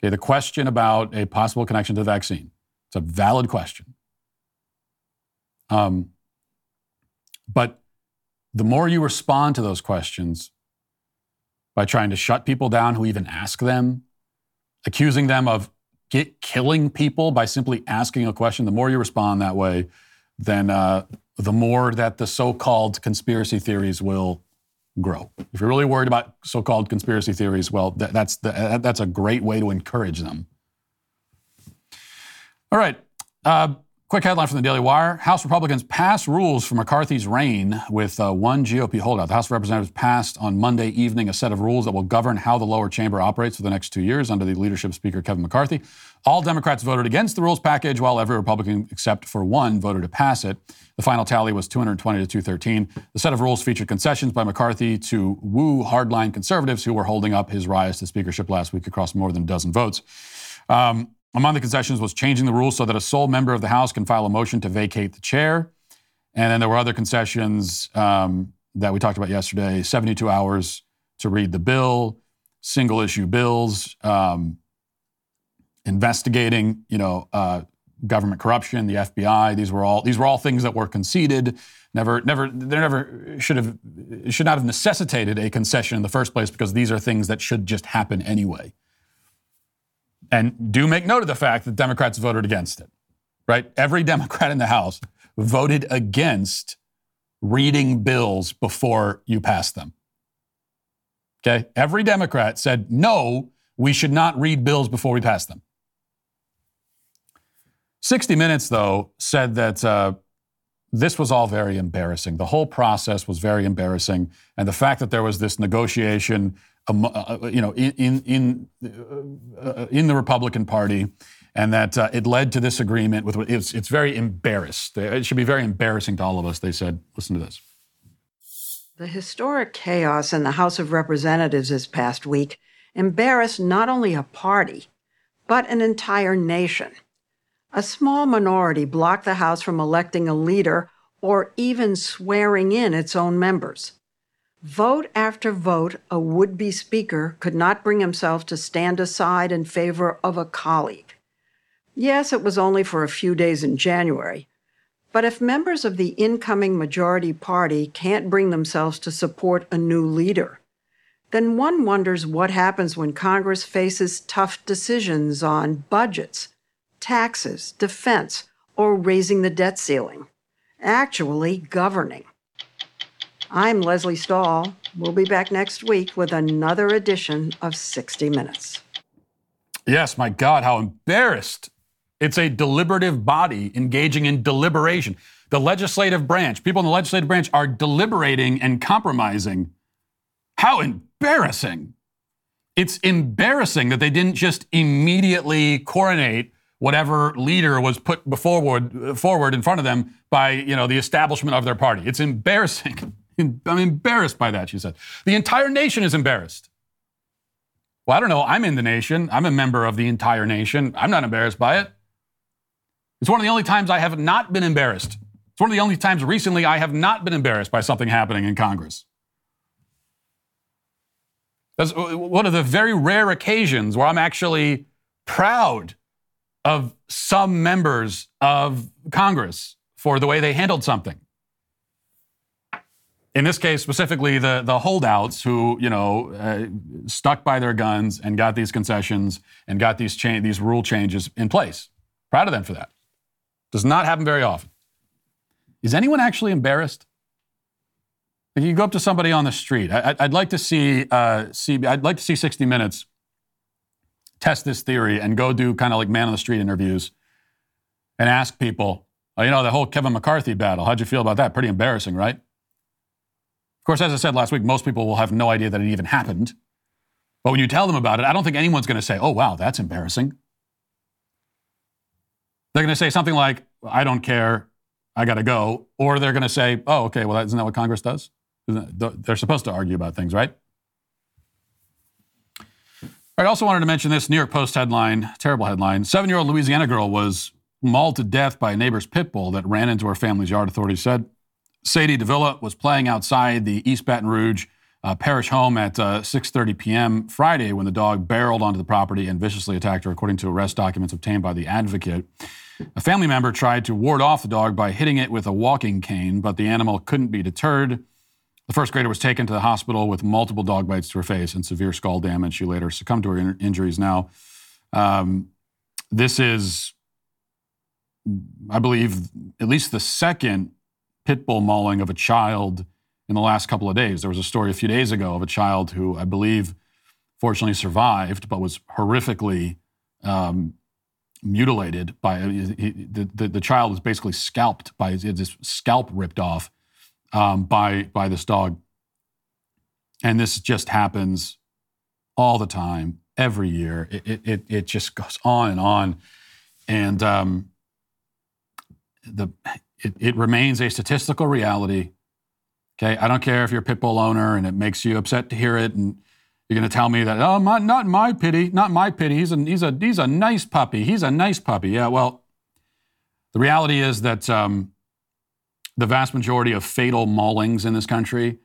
Okay, the question about a possible connection to the vaccine, it's a valid question. Um, but the more you respond to those questions by trying to shut people down who even ask them, accusing them of get, killing people by simply asking a question, the more you respond that way, then uh, the more that the so called conspiracy theories will grow. If you're really worried about so called conspiracy theories, well, that, that's, the, that's a great way to encourage them. All right. Uh, Quick headline from the Daily Wire House Republicans pass rules for McCarthy's reign with uh, one GOP holdout. The House of Representatives passed on Monday evening a set of rules that will govern how the lower chamber operates for the next two years under the leadership of Speaker Kevin McCarthy. All Democrats voted against the rules package, while every Republican except for one voted to pass it. The final tally was 220 to 213. The set of rules featured concessions by McCarthy to woo hardline conservatives who were holding up his rise to speakership last week across more than a dozen votes. Um, among the concessions was changing the rules so that a sole member of the House can file a motion to vacate the chair. And then there were other concessions um, that we talked about yesterday 72 hours to read the bill, single issue bills, um, investigating, you know, uh, government corruption, the FBI. These were all these were all things that were conceded. Never, never, they never should have should not have necessitated a concession in the first place because these are things that should just happen anyway. And do make note of the fact that Democrats voted against it, right? Every Democrat in the House voted against reading bills before you pass them. Okay? Every Democrat said, no, we should not read bills before we pass them. 60 Minutes, though, said that uh, this was all very embarrassing. The whole process was very embarrassing. And the fact that there was this negotiation, um, uh, you know, in, in, uh, in the Republican Party, and that uh, it led to this agreement with it's, it's very embarrassed. It should be very embarrassing to all of us, they said. Listen to this. The historic chaos in the House of Representatives this past week embarrassed not only a party, but an entire nation. A small minority blocked the House from electing a leader or even swearing in its own members. Vote after vote, a would be speaker could not bring himself to stand aside in favor of a colleague. Yes, it was only for a few days in January, but if members of the incoming majority party can't bring themselves to support a new leader, then one wonders what happens when Congress faces tough decisions on budgets, taxes, defense, or raising the debt ceiling. Actually, governing. I'm Lesley Stahl. We'll be back next week with another edition of 60 Minutes. Yes, my God, how embarrassed it's a deliberative body engaging in deliberation. The legislative branch, people in the legislative branch are deliberating and compromising. How embarrassing. It's embarrassing that they didn't just immediately coronate whatever leader was put forward, forward in front of them by you know, the establishment of their party. It's embarrassing. I'm embarrassed by that, she said. The entire nation is embarrassed. Well, I don't know. I'm in the nation. I'm a member of the entire nation. I'm not embarrassed by it. It's one of the only times I have not been embarrassed. It's one of the only times recently I have not been embarrassed by something happening in Congress. That's uh, one of the very rare occasions where I'm actually proud of some members of Congress for the way they handled something. In this case, specifically, the, the holdouts who, you know, uh, stuck by their guns and got these concessions and got these, cha- these rule changes in place. Proud of them for that. Does not happen very often. Is anyone actually embarrassed? If you go up to somebody on the street, I, would like to see, uh, see, I'd like to see 60 Minutes test this theory and go do kind of like man on the street interviews and ask people, oh, you know, the whole Kevin McCarthy battle. How'd you feel about that? Pretty embarrassing, right? Of course, as I said last week, most people will have no idea that it even happened. But when you tell them about it, I don't think anyone's going to say, oh, wow, that's embarrassing. They're going to say something like, I don't care, I got to go. Or they're going to say, oh, okay, well, isn't that what Congress does? They're supposed to argue about things, right? I also wanted to mention this New York Post headline, terrible headline. Seven year old Louisiana girl was mauled to death by a neighbor's pit bull that ran into her family's yard, authorities said. Sadie Davila was playing outside the East Baton Rouge uh, parish home at uh, 6.30 p.m. Friday when the dog barreled onto the property and viciously attacked her, according to arrest documents obtained by the advocate. A family member tried to ward off the dog by hitting it with a walking cane, but the animal couldn't be deterred. The first grader was taken to the hospital with multiple dog bites to her face and severe skull damage. She later succumbed to her in- injuries. Now, um, this is, I believe, at least the second pit bull mauling of a child in the last couple of days. There was a story a few days ago of a child who I believe fortunately survived, but was horrifically um, mutilated by he, the, the, the child was basically scalped by his, his scalp ripped off um, by by this dog. And this just happens all the time every year. It it, it just goes on and on. And um, the it, it remains a statistical reality okay i don't care if you're a pit bull owner and it makes you upset to hear it and you're going to tell me that, oh, my, not my pity, not my pity. He's a, he's, a, he's a nice puppy. He's a nice puppy. Yeah, well, the reality is that um, the vast majority of fatal maulings in this country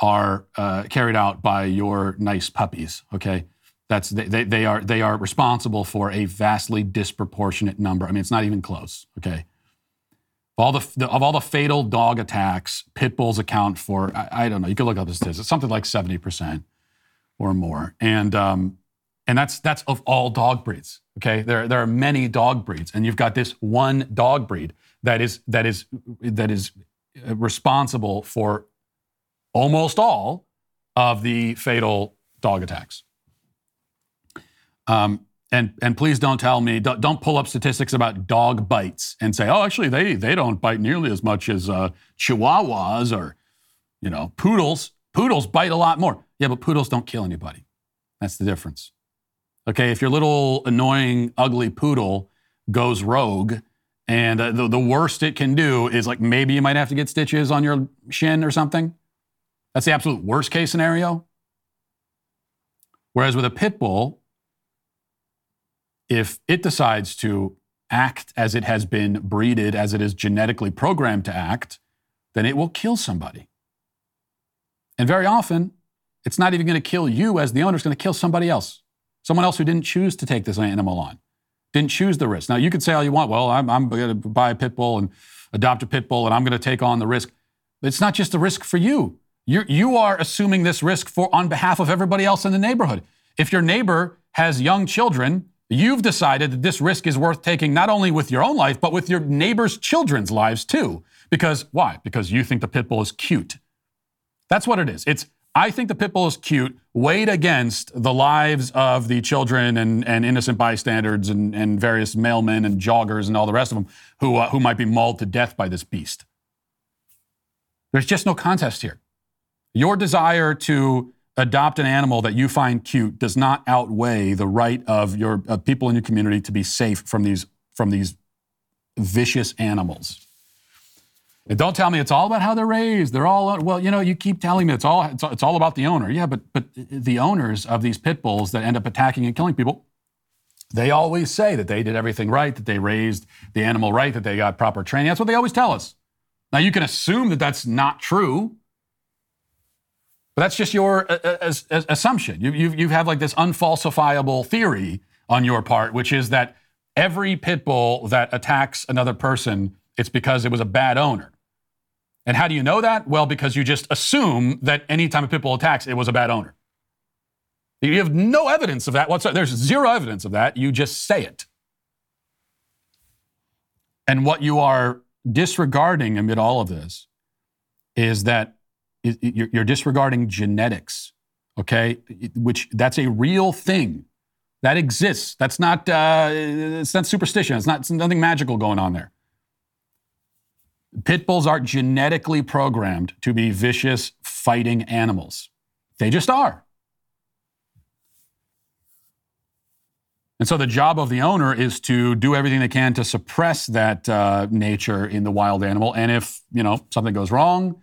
are uh, carried out by your nice puppies, okay? That's, they, they, are, they are responsible for a vastly disproportionate number. I mean, it's not even close, okay? Of all the, the, of all the fatal dog attacks, pit bulls account for, I, I don't know, you can look up the statistics, something like 70% or more. And um, And that's that's of all dog breeds. Okay, there there are many dog breeds, and you've got this one dog breed that is that is that is responsible for almost all of the fatal dog attacks. Um, and and please don't tell me don't, don't, pull up statistics about dog bites and say oh actually they they don't bite nearly as much as uh, chihuahuas or you know poodles. Poodles bite a lot more. Yeah but poodles don't kill anybody. That's the difference. Okay if your little annoying ugly poodle goes rogue and uh, the, the worst it can do is like maybe you might have to get stitches on your shin or something. That's the absolute worst case scenario. Whereas with a pit bull if it decides to act as it has been breeded, as it is genetically programmed to act, then it will kill somebody. And very often, it's not even going to kill you as the owner, it's going to kill somebody else. Someone else who didn't choose to take this animal on, didn't choose the risk. Now, you could say all you want, well, I'm, I'm going to buy a pit bull and adopt a pit bull and I'm going to take on the risk. But it's not just a risk for you. You're, you are assuming this risk for on behalf of everybody else in the neighborhood. If your neighbor has young children You've decided that this risk is worth taking not only with your own life, but with your neighbor's children's lives too. Because why? Because you think the pit bull is cute. That's what it is. It's I think the pit bull is cute, weighed against the lives of the children and, and innocent bystanders and, and various mailmen and joggers and all the rest of them who, uh, who might be mauled to death by this beast. There's just no contest here. Your desire to adopt an animal that you find cute does not outweigh the right of your people in your community to be safe from these from these vicious animals. And don't tell me it's all about how they're raised. They're all well, you know. You keep telling me it's all it's, it's all about the owner. Yeah, but but the owners of these pit bulls that end up attacking and killing people, they always say that they did everything right, that they raised the animal right, that they got proper training. That's what they always tell us. Now you can assume that that's not true that's just your uh, uh assumption. You, you, you have like this unfalsifiable theory on your part, which is that every pit bull that attacks another person, it's because it was a bad owner. And how do you know that? Well, because you just assume that anytime a pit bull attacks, it was a bad owner. You have no evidence of that whatsoever. There's zero evidence of that. You just say it. And what you are disregarding amid all of this is that you're disregarding genetics, okay? Which that's a real thing that exists. That's not uh, it's not superstition. It's not it's nothing magical going on there. Pit bulls aren't genetically programmed to be vicious fighting animals. They just are. And so the job of the owner is to do everything they can to suppress that uh, nature in the wild animal. And if you know something goes wrong,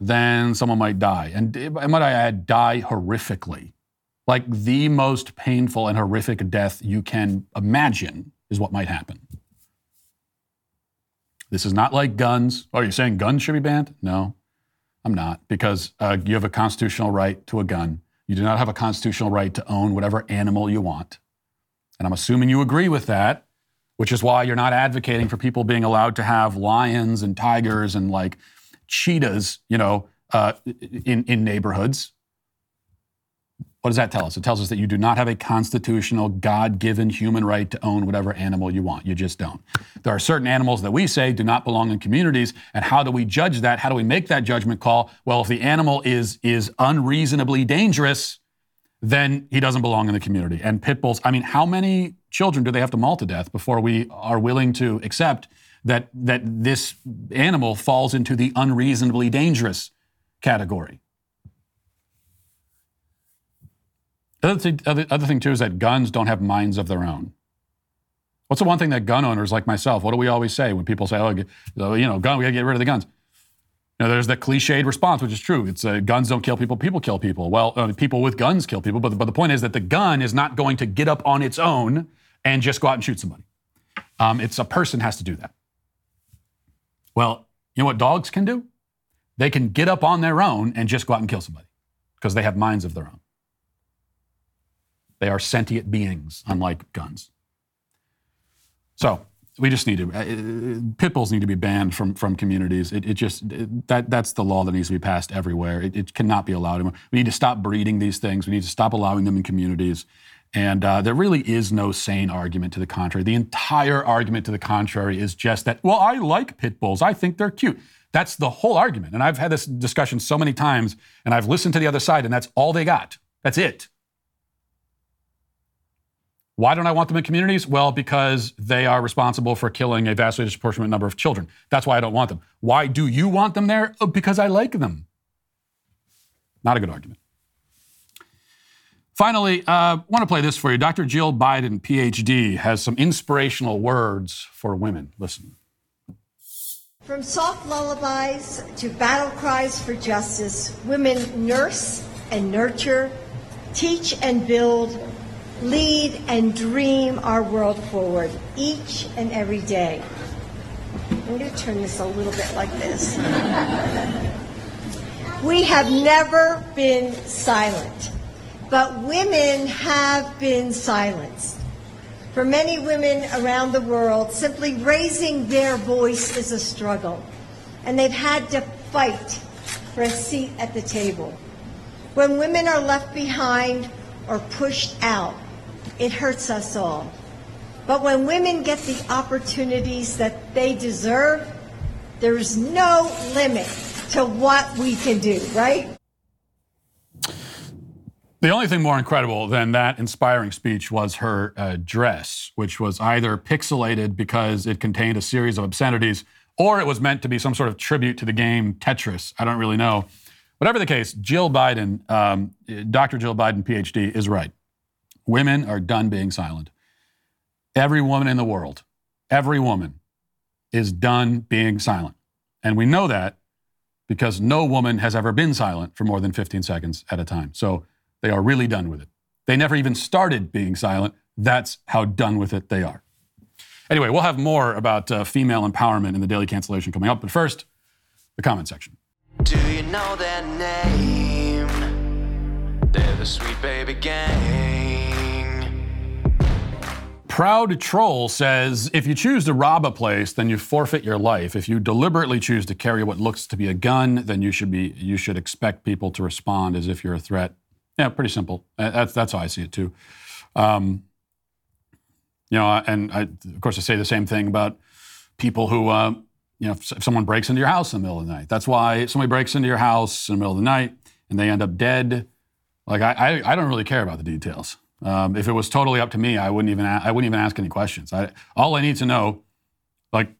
then someone might die. And might I add, die horrifically. Like the most painful and horrific death you can imagine is what might happen. This is not like guns. Oh, you're saying guns should be banned? No, I'm not, because uh, you have a constitutional right to a gun. You do not have a constitutional right to own whatever animal you want. And I'm assuming you agree with that, which is why you're not advocating for people being allowed to have lions and tigers and like cheetahs, you know, uh, in, in neighborhoods. What does that tell us? It tells us that you do not have a constitutional, God given human right to own whatever animal you want. You just don't. There are certain animals that we say do not belong in communities. And how do we judge that? How do we make that judgment call? Well, if the animal is, is unreasonably dangerous, then he doesn't belong in the community. And pit bulls, I mean, how many children do they have to maul to death before we are willing to accept that, that this animal falls into the unreasonably dangerous category. The other thing, other, other thing, too, is that guns don't have minds of their own. What's the one thing that gun owners like myself, what do we always say when people say, oh, you know, gun, we got to get rid of the guns? There's the cliched response, which is true. It's uh, guns don't kill people, people kill people. Well, uh, people with guns kill people, but but the point is that the gun is not going to get up on its own and just go out and shoot somebody. Um, it's a person has to do that. Well, you know what dogs can do? They can get up on their own and just go out and kill somebody because they have minds of their own. They are sentient beings, unlike guns. So we just need to uh, pit bulls need to be banned from from communities. It, it just it, that that's the law that needs to be passed everywhere. It, it, cannot be allowed anymore. We need to stop breeding these things. We need to stop allowing them in communities. And uh, there really is no sane argument to the contrary. The entire argument to the contrary is just that, well, I like pit bulls. I think they're cute. That's the whole argument. And I've had this discussion so many times, and I've listened to the other side, and that's all they got. That's it. Why don't I want them in communities? Well, because they are responsible for killing a vastly disproportionate number of children. That's why I don't want them. Why do you want them there? Oh, because I like them. Not a good argument. Finally, I uh, want to play this for you. Dr. Jill Biden, PhD, has some inspirational words for women. Listen. From soft lullabies to battle cries for justice, women nurse and nurture, teach and build, lead and dream our world forward each and every day. I'm going to turn this a little bit like this. we have never been silent. But women have been silenced. For many women around the world, simply raising their voice is a struggle, and they've had to fight for a seat at the table. When women are left behind or pushed out, it hurts us all. But when women get the opportunities that they deserve, there's no limit to what we can do, right? The only thing more incredible than that inspiring speech was her uh, dress, which was either pixelated because it contained a series of obscenities, or it was meant to be some sort of tribute to the game Tetris. I don't really know. Whatever the case, Jill Biden, um, Dr. Jill Biden, PhD, is right. Women are done being silent. Every woman in the world, every woman is done being silent. And we know that because no woman has ever been silent for more than 15 seconds at a time. So they are really done with it. They never even started being silent. That's how done with it they are. Anyway, we'll have more about uh, female empowerment in the daily cancellation coming up. But first, the comment section. Do you know their name? They're the Sweet Baby Gang. Proud Troll says if you choose to rob a place, then you forfeit your life. If you deliberately choose to carry what looks to be a gun, then you should be you should expect people to respond as if you're a threat. Yeah, pretty simple. That's that's how I see it too. Um, you know, and I, of course I say the same thing about people who, uh, you know, if someone breaks into your house in the middle of the night. That's why somebody breaks into your house in the middle of the night and they end up dead. Like I, I, I don't really care about the details. Um, if it was totally up to me, I wouldn't even I wouldn't even ask any questions. I, all I need to know, like,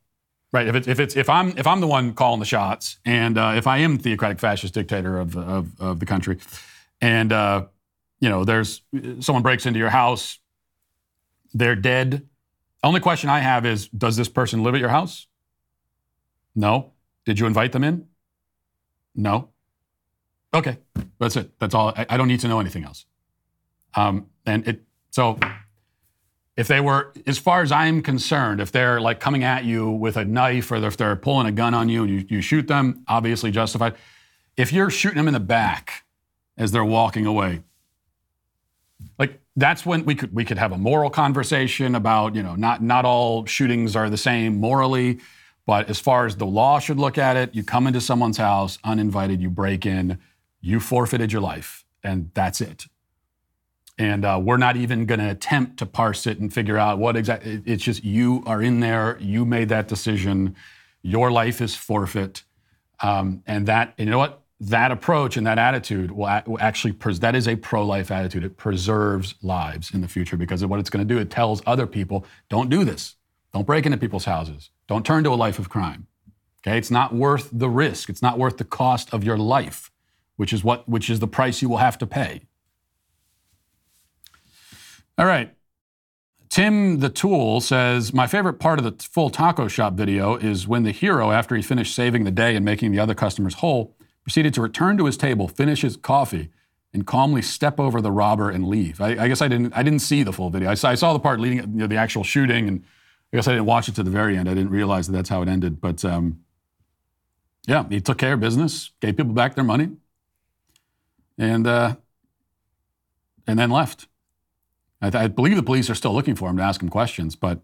right, if it's if it's if I'm if I'm the one calling the shots, and uh, if I am theocratic fascist dictator of, of, of the country, and uh, you know, there's someone breaks into your house, they're dead. Only question I have is, does this person live at your house? No. Did you invite them in? No. Okay, that's it. That's all. I, I don't need to know anything else. Um, and it so if they were, as far as I'm concerned, if they're like coming at you with a knife or if they're pulling a gun on you and you, you shoot them, obviously justified. If you're shooting them in the back as they're walking away. Like that's when we could we could have a moral conversation about, you know, not not all shootings are the same morally, but as far as the law should look at it, you come into someone's house uninvited, you break in, you forfeited your life, and that's it. And uh, we're not even going to attempt to parse it and figure out what exactly. It's just you are in there. You made that decision. Your life is forfeit. Um, and that, and you know what? That approach and that attitude will, actually that is a pro-life attitude. It preserves lives in the future because of what it's going to do. It tells other people don't do this. Don't break into people's houses. Don't turn to a life of crime. Okay? It's not worth the risk. It's not worth the cost of your life which is what which is the price you will have to pay. All right. Tim the Tool says, My favorite part of the full taco shop video is when the hero, after he finished saving the day and making the other customers whole, proceeded to return to his table, finish his coffee, and calmly step over the robber and leave. I, I guess I didn't I didn't see the full video. I saw, I saw the part leading you know, the actual shooting, and I guess I didn't watch it to the very end. I didn't realize that that's how it ended. But um, yeah, he took care of business, gave people back their money, and uh, and then left. I, th- I believe the police are still looking for him to ask him questions, but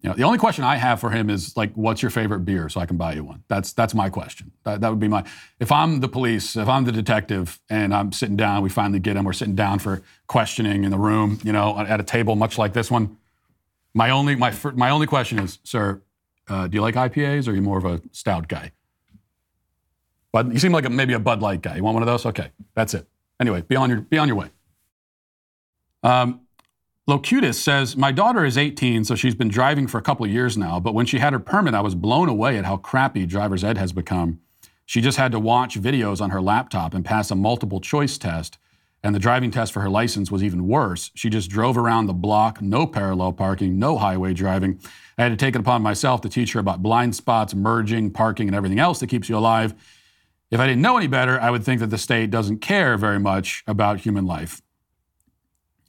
You know, the only question I have for him is like, what's your favorite beer so I can buy you one? That's that's my question. That, that would be my. If I'm the police, if I'm the detective, and I'm sitting down, we finally get him. We're sitting down for questioning in the room, you know, at a table much like this one. My only my my only question is, sir, uh, do you like IPAs or are you more of a stout guy? But you seem like a, maybe a Bud Light guy. You want one of those? Okay, that's it. Anyway, be on your be on your way. Um, Locutus says, My daughter is 18, so she's been driving for a couple of years now, but when she had her permit, I was blown away at how crappy driver's ed has become. She just had to watch videos on her laptop and pass a multiple choice test, and the driving test for her license was even worse. She just drove around the block, no parallel parking, no highway driving. I had to take it upon myself to teach her about blind spots, merging, parking, and everything else that keeps you alive. If I didn't know any better, I would think that the state doesn't care very much about human life.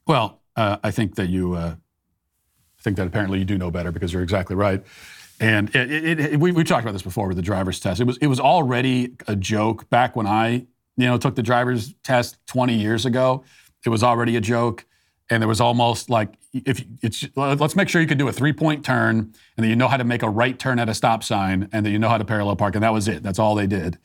Well, uh, I think that you uh, think that apparently you do know better because you're exactly right. And it, it, it, we, we talked about this before with the driver's test. It was it was already a joke back when I you know took the driver's test 20 years ago. It was already a joke, and there was almost like if it's let's make sure you can do a three point turn and that you know how to make a right turn at a stop sign and that you know how to parallel park and that was it. That's all they did.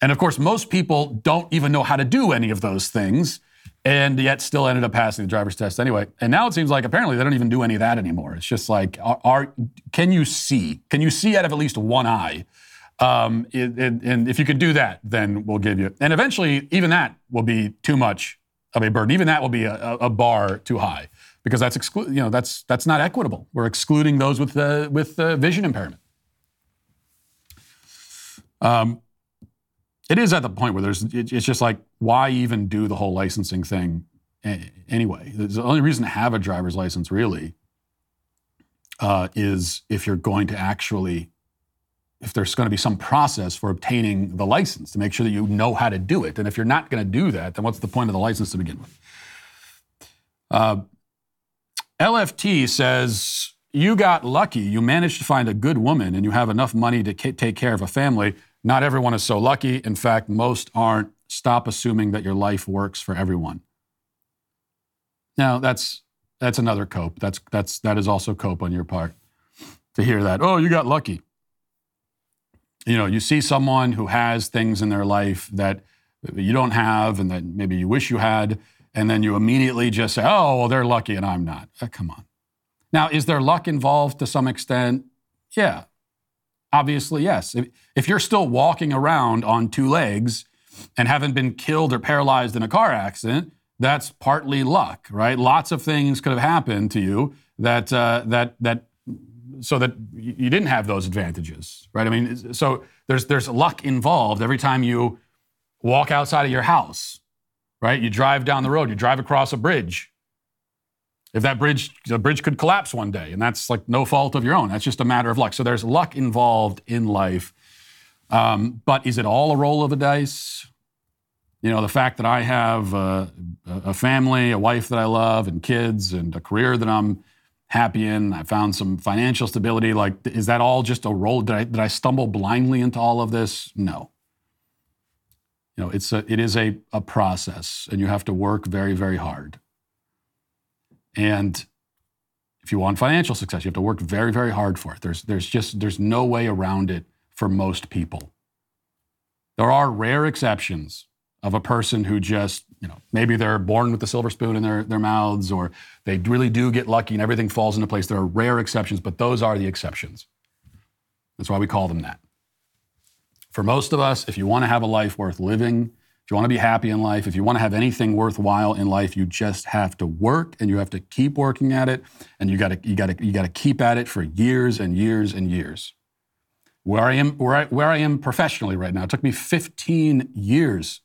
And of course, most people don't even know how to do any of those things and yet still ended up passing the driver's test anyway. And now it seems like apparently they don't even do any of that anymore. It's just like, are, are can you see? Can you see out of at least one eye? Um, it, it, and if you can do that, then we'll give you. And eventually, even that will be too much of a burden. Even that will be a, a bar too high because that's exclu- You know, that's that's not equitable. We're excluding those with uh, with uh, vision impairment. Um, it is at the point where there's it's just like why even do the whole licensing thing anyway? The only reason to have a driver's license really uh, is if you're going to actually if there's going to be some process for obtaining the license to make sure that you know how to do it. And if you're not going to do that then what's the point of the license to begin with? Uh, lft says you got lucky. You managed to find a good woman and you have enough money to take care of a family not everyone is so lucky. In fact, most aren't. Stop assuming that your life works for everyone. Now, that's that's another cope. That's that's that is also cope on your part to hear that. Oh, you got lucky. You know, you see someone who has things in their life that you don't have and that maybe you wish you had, and then you immediately just say, "Oh, well, they're lucky and I'm not." Uh, come on. Now, is there luck involved to some extent? Yeah, Obviously, yes. If, if you're still walking around on two legs and haven't been killed or paralyzed in a car accident, that's partly luck, right? Lots of things could have happened to you that uh, that that so that you didn't have those advantages, right? I mean, so there's there's luck involved every time you walk outside of your house, right? You drive down the road, you drive across a bridge, if that bridge, the bridge could collapse one day, and that's like no fault of your own. That's just a matter of luck. So there's luck involved in life. Um, but is it all a roll of the dice? You know, the fact that I have a, a family, a wife that I love, and kids, and a career that I'm happy in. I found some financial stability. Like, is that all just a roll? Did I, did I stumble blindly into all of this? No. You know, it's a, it is a, a process, and you have to work very, very hard. And if you want financial success, you have to work very, very hard for it. There's, there's just there's no way around it for most people. There are rare exceptions of a person who just, you know, maybe they're born with a silver spoon in their, their mouths or they really do get lucky and everything falls into place. There are rare exceptions, but those are the exceptions. That's why we call them that. For most of us, if you want to have a life worth living, if you want to be happy in life, if you want to have anything worthwhile in life, you just have to work and you have to keep working at it and you got to you got to you got to keep at it for years and years and years. Where I am where I, where I am professionally right now, it took me 15 years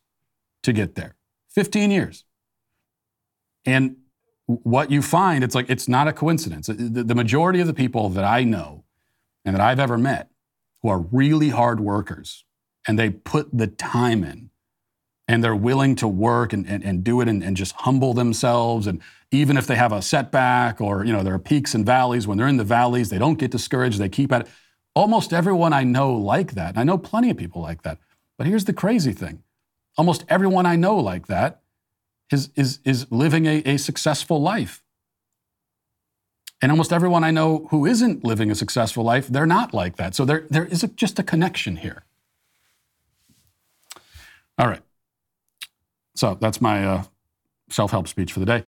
to get there. 15 years. And what you find, it's like it's not a coincidence. The, the majority of the people that I know and that I've ever met who are really hard workers and they put the time in and they're willing to work and, and, and do it and, and, just humble themselves. And even if they have a setback or, you know, there are peaks and valleys, when they're in the valleys, they don't get discouraged, they keep at it. Almost everyone I know like that. And I know plenty of people like that. But here's the crazy thing. Almost everyone I know like that is, is, is living a, a successful life. And almost everyone I know who isn't living a successful life, they're not like that. So there, there is a, just a connection here. All right. So that's my uh, self help speech for the day.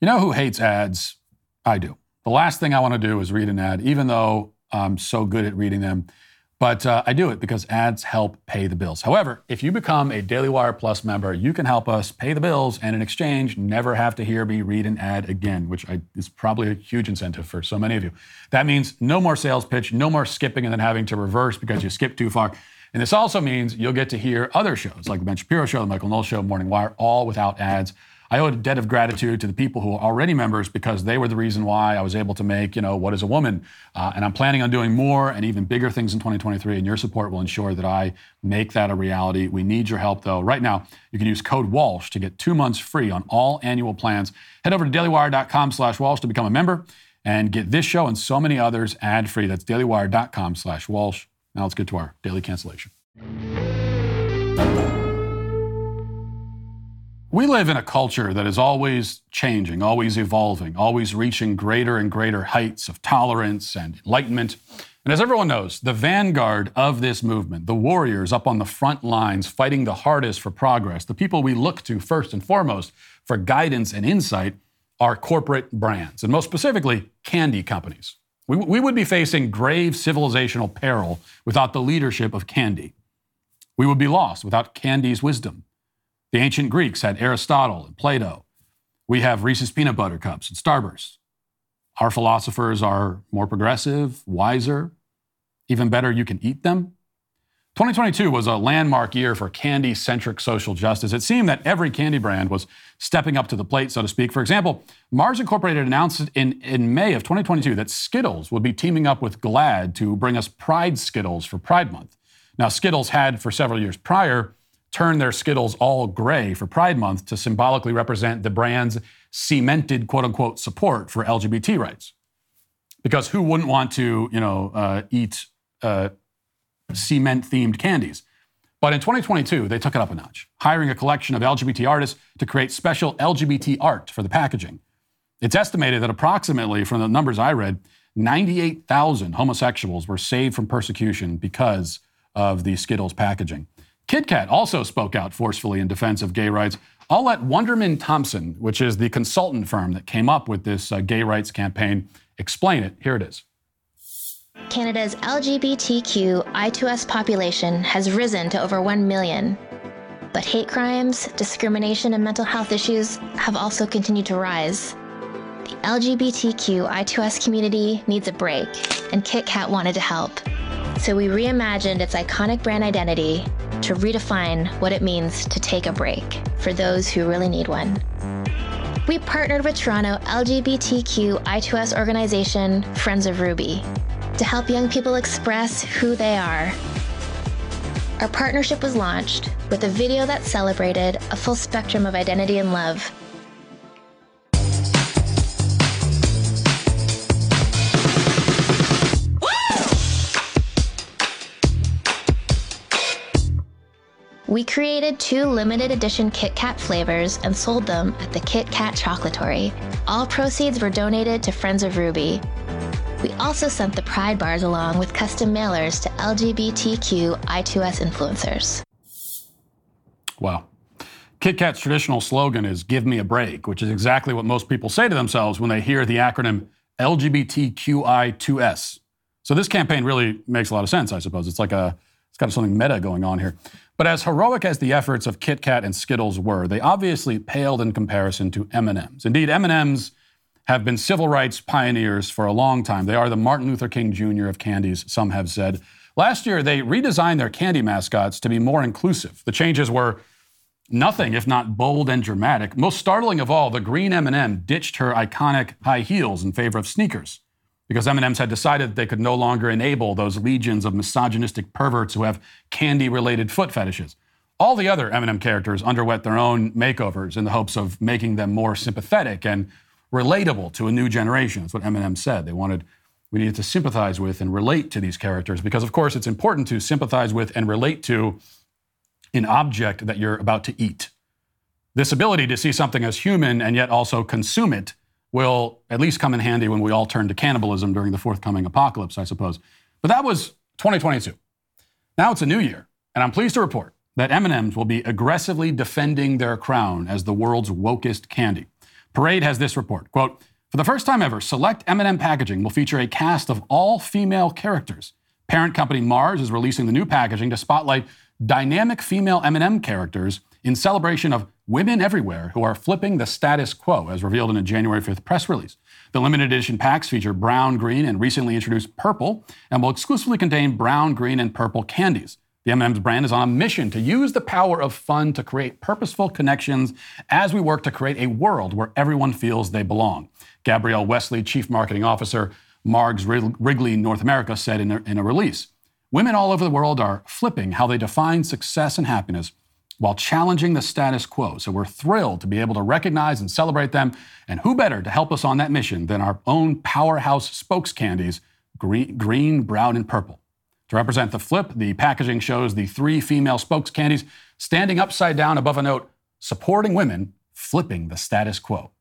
You know who hates ads? I do. The last thing I want to do is read an ad, even though I'm so good at reading them. But uh, I do it because ads help pay the bills. However, if you become a Daily Wire Plus member, you can help us pay the bills and in exchange, never have to hear me read an ad again, which I, is probably a huge incentive for so many of you. That means no more sales pitch, no more skipping and then having to reverse because you skipped too far. And this also means you'll get to hear other shows like the Ben Shapiro Show, the Michael Knowles Show, Morning Wire, all without ads. I owe a debt of gratitude to the people who are already members because they were the reason why I was able to make, you know, What is a Woman? Uh, and I'm planning on doing more and even bigger things in 2023, and your support will ensure that I make that a reality. We need your help, though. Right now, you can use code WALSH to get two months free on all annual plans. Head over to dailywire.com slash Walsh to become a member and get this show and so many others ad-free. That's dailywire.com slash Walsh. Now let's get to our daily cancellation. We live in a culture that is always changing, always evolving, always reaching greater and greater heights of tolerance and enlightenment. And as everyone knows, the vanguard of this movement, the warriors up on the front lines fighting the hardest for progress, the people we look to first and foremost for guidance and insight, are corporate brands, and most specifically, candy companies. We, we would be facing grave civilizational peril without the leadership of candy. We would be lost without candy's wisdom. The ancient Greeks had Aristotle and Plato. We have Reese's peanut butter cups and Starburst. Our philosophers are more progressive, wiser. Even better, you can eat them. 2022 was a landmark year for candy centric social justice. It seemed that every candy brand was stepping up to the plate, so to speak. For example, Mars Incorporated announced in, in May of 2022 that Skittles would be teaming up with GLAAD to bring us Pride Skittles for Pride Month. Now, Skittles had for several years prior turned their Skittles all gray for Pride Month to symbolically represent the brand's cemented quote unquote support for LGBT rights. Because who wouldn't want to, you know, uh, eat uh, cement themed candies? But in 2022, they took it up a notch, hiring a collection of LGBT artists to create special LGBT art for the packaging. It's estimated that approximately, from the numbers I read, 98,000 homosexuals were saved from persecution because of the Skittles packaging. KitKat also spoke out forcefully in defense of gay rights. I'll let Wunderman Thompson, which is the consultant firm that came up with this uh, gay rights campaign, explain it. Here it is. Canada's LGBTQ I2S population has risen to over 1 million. But hate crimes, discrimination, and mental health issues have also continued to rise. The LGBTQ I2S community needs a break, and KitKat wanted to help. So we reimagined its iconic brand identity to redefine what it means to take a break for those who really need one. We partnered with Toronto LGBTQ I2S organization Friends of Ruby to help young people express who they are. Our partnership was launched with a video that celebrated a full spectrum of identity and love We created two limited edition Kit Kat flavors and sold them at the Kit Kat Chocolatory. All proceeds were donated to Friends of Ruby. We also sent the Pride bars along with custom mailers to LGBTQ I2S influencers. Wow. Kit Kat's traditional slogan is Give Me a Break, which is exactly what most people say to themselves when they hear the acronym LGBTQI2S. So this campaign really makes a lot of sense, I suppose. It's like a, it's got something meta going on here. But as heroic as the efforts of Kit Kat and Skittles were, they obviously paled in comparison to M&Ms. Indeed, M&Ms have been civil rights pioneers for a long time. They are the Martin Luther King Jr. of candies, some have said. Last year, they redesigned their candy mascots to be more inclusive. The changes were nothing if not bold and dramatic. Most startling of all, the green M&M ditched her iconic high heels in favor of sneakers because M&Ms had decided that they could no longer enable those legions of misogynistic perverts who have candy-related foot fetishes. All the other M&M characters underwent their own makeovers in the hopes of making them more sympathetic and relatable to a new generation. That's what M&M said. They wanted we needed to sympathize with and relate to these characters because of course it's important to sympathize with and relate to an object that you're about to eat. This ability to see something as human and yet also consume it will at least come in handy when we all turn to cannibalism during the forthcoming apocalypse, I suppose. But that was 2022. Now it's a new year, and I'm pleased to report that M&Ms will be aggressively defending their crown as the world's wokest candy. Parade has this report, quote, for the first time ever, select M&M packaging will feature a cast of all female characters. Parent company Mars is releasing the new packaging to spotlight dynamic female M&M characters in celebration of women everywhere who are flipping the status quo, as revealed in a January 5th press release. The limited edition packs feature brown, green, and recently introduced purple, and will exclusively contain brown, green, and purple candies. The M&M's brand is on a mission to use the power of fun to create purposeful connections as we work to create a world where everyone feels they belong. Gabrielle Wesley, Chief Marketing Officer, Mars Wrigley North America, said in a, in a release Women all over the world are flipping how they define success and happiness while challenging the status quo. So we're thrilled to be able to recognize and celebrate them. And who better to help us on that mission than our own powerhouse spokes candies, green, green, brown, and purple. To represent the flip, the packaging shows the three female spokes candies standing upside down above a note supporting women flipping the status quo.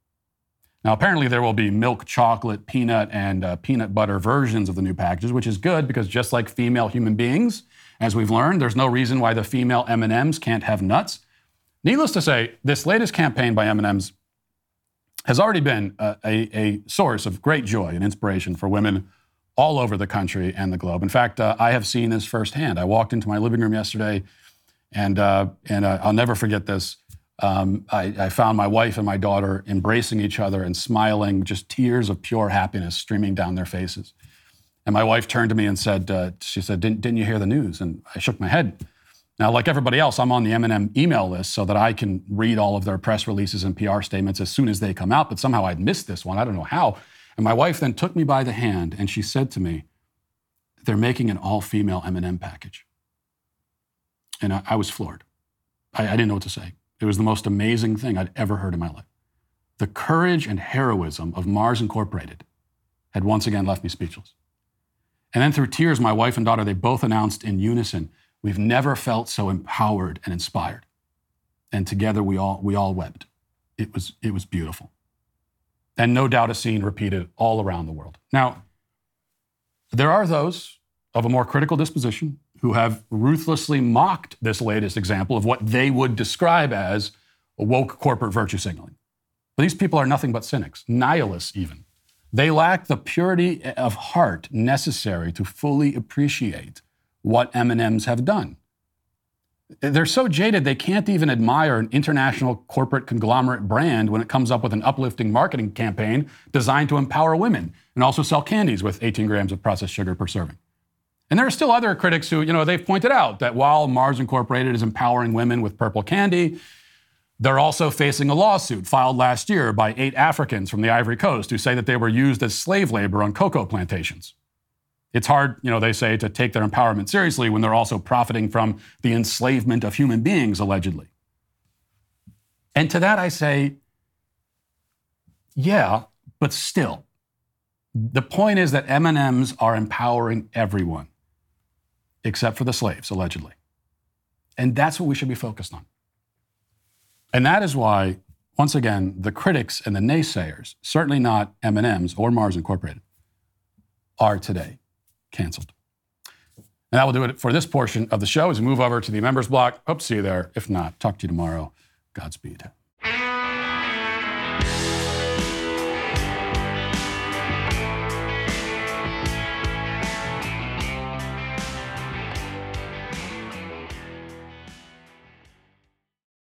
Now, apparently, there will be milk chocolate, peanut, and uh, peanut butter versions of the new packages, which is good because just like female human beings, as we've learned, there's no reason why the female M&Ms can't have nuts. Needless to say, this latest campaign by M&Ms has already been a, a, a source of great joy and inspiration for women all over the country and the globe. In fact, uh, I have seen this firsthand. I walked into my living room yesterday, and uh, and uh, I'll never forget this um, I, I, found my wife and my daughter embracing each other and smiling, just tears of pure happiness streaming down their faces. And my wife turned to me and said, uh, "She said, didn't, didn't you hear the news?" And I shook my head. Now, like everybody else, I'm on the M&M email list so that I can read all of their press releases and PR statements as soon as they come out. But somehow I'd missed this one. I don't know how. And my wife then took me by the hand and she said to me, "They're making an all-female M&M package." And I, I was floored. I, I didn't know what to say. It was the most amazing thing I'd ever heard in my life. The courage and heroism of Mars Incorporated had once again left me speechless. And then through tears, my wife and daughter, they both announced in unison, we've never felt so empowered and inspired. And together we all, we all wept. It was, it was beautiful. And no doubt a scene repeated all around the world. Now, there are those of a more critical disposition who have ruthlessly mocked this latest example of what they would describe as woke corporate virtue signaling. But these people are nothing but cynics, nihilists even. They lack the purity of heart necessary to fully appreciate what M&Ms have done. They're so jaded they can't even admire an international corporate conglomerate brand when it comes up with an uplifting marketing campaign designed to empower women and also sell candies with 18 grams of processed sugar per serving. And there are still other critics who, you know, they've pointed out that while Mars Incorporated is empowering women with purple candy, they're also facing a lawsuit filed last year by eight Africans from the Ivory Coast who say that they were used as slave labor on cocoa plantations. It's hard, you know, they say, to take their empowerment seriously when they're also profiting from the enslavement of human beings, allegedly. And to that I say, yeah, but still. The point is that M&Ms are empowering everyone except for the slaves, allegedly. And that's what we should be focused on. And that is why, once again, the critics and the naysayers, certainly not M&Ms or Mars Incorporated, are today canceled. And that will do it for this portion of the show as we move over to the members block. Hope to see you there. If not, talk to you tomorrow. Godspeed.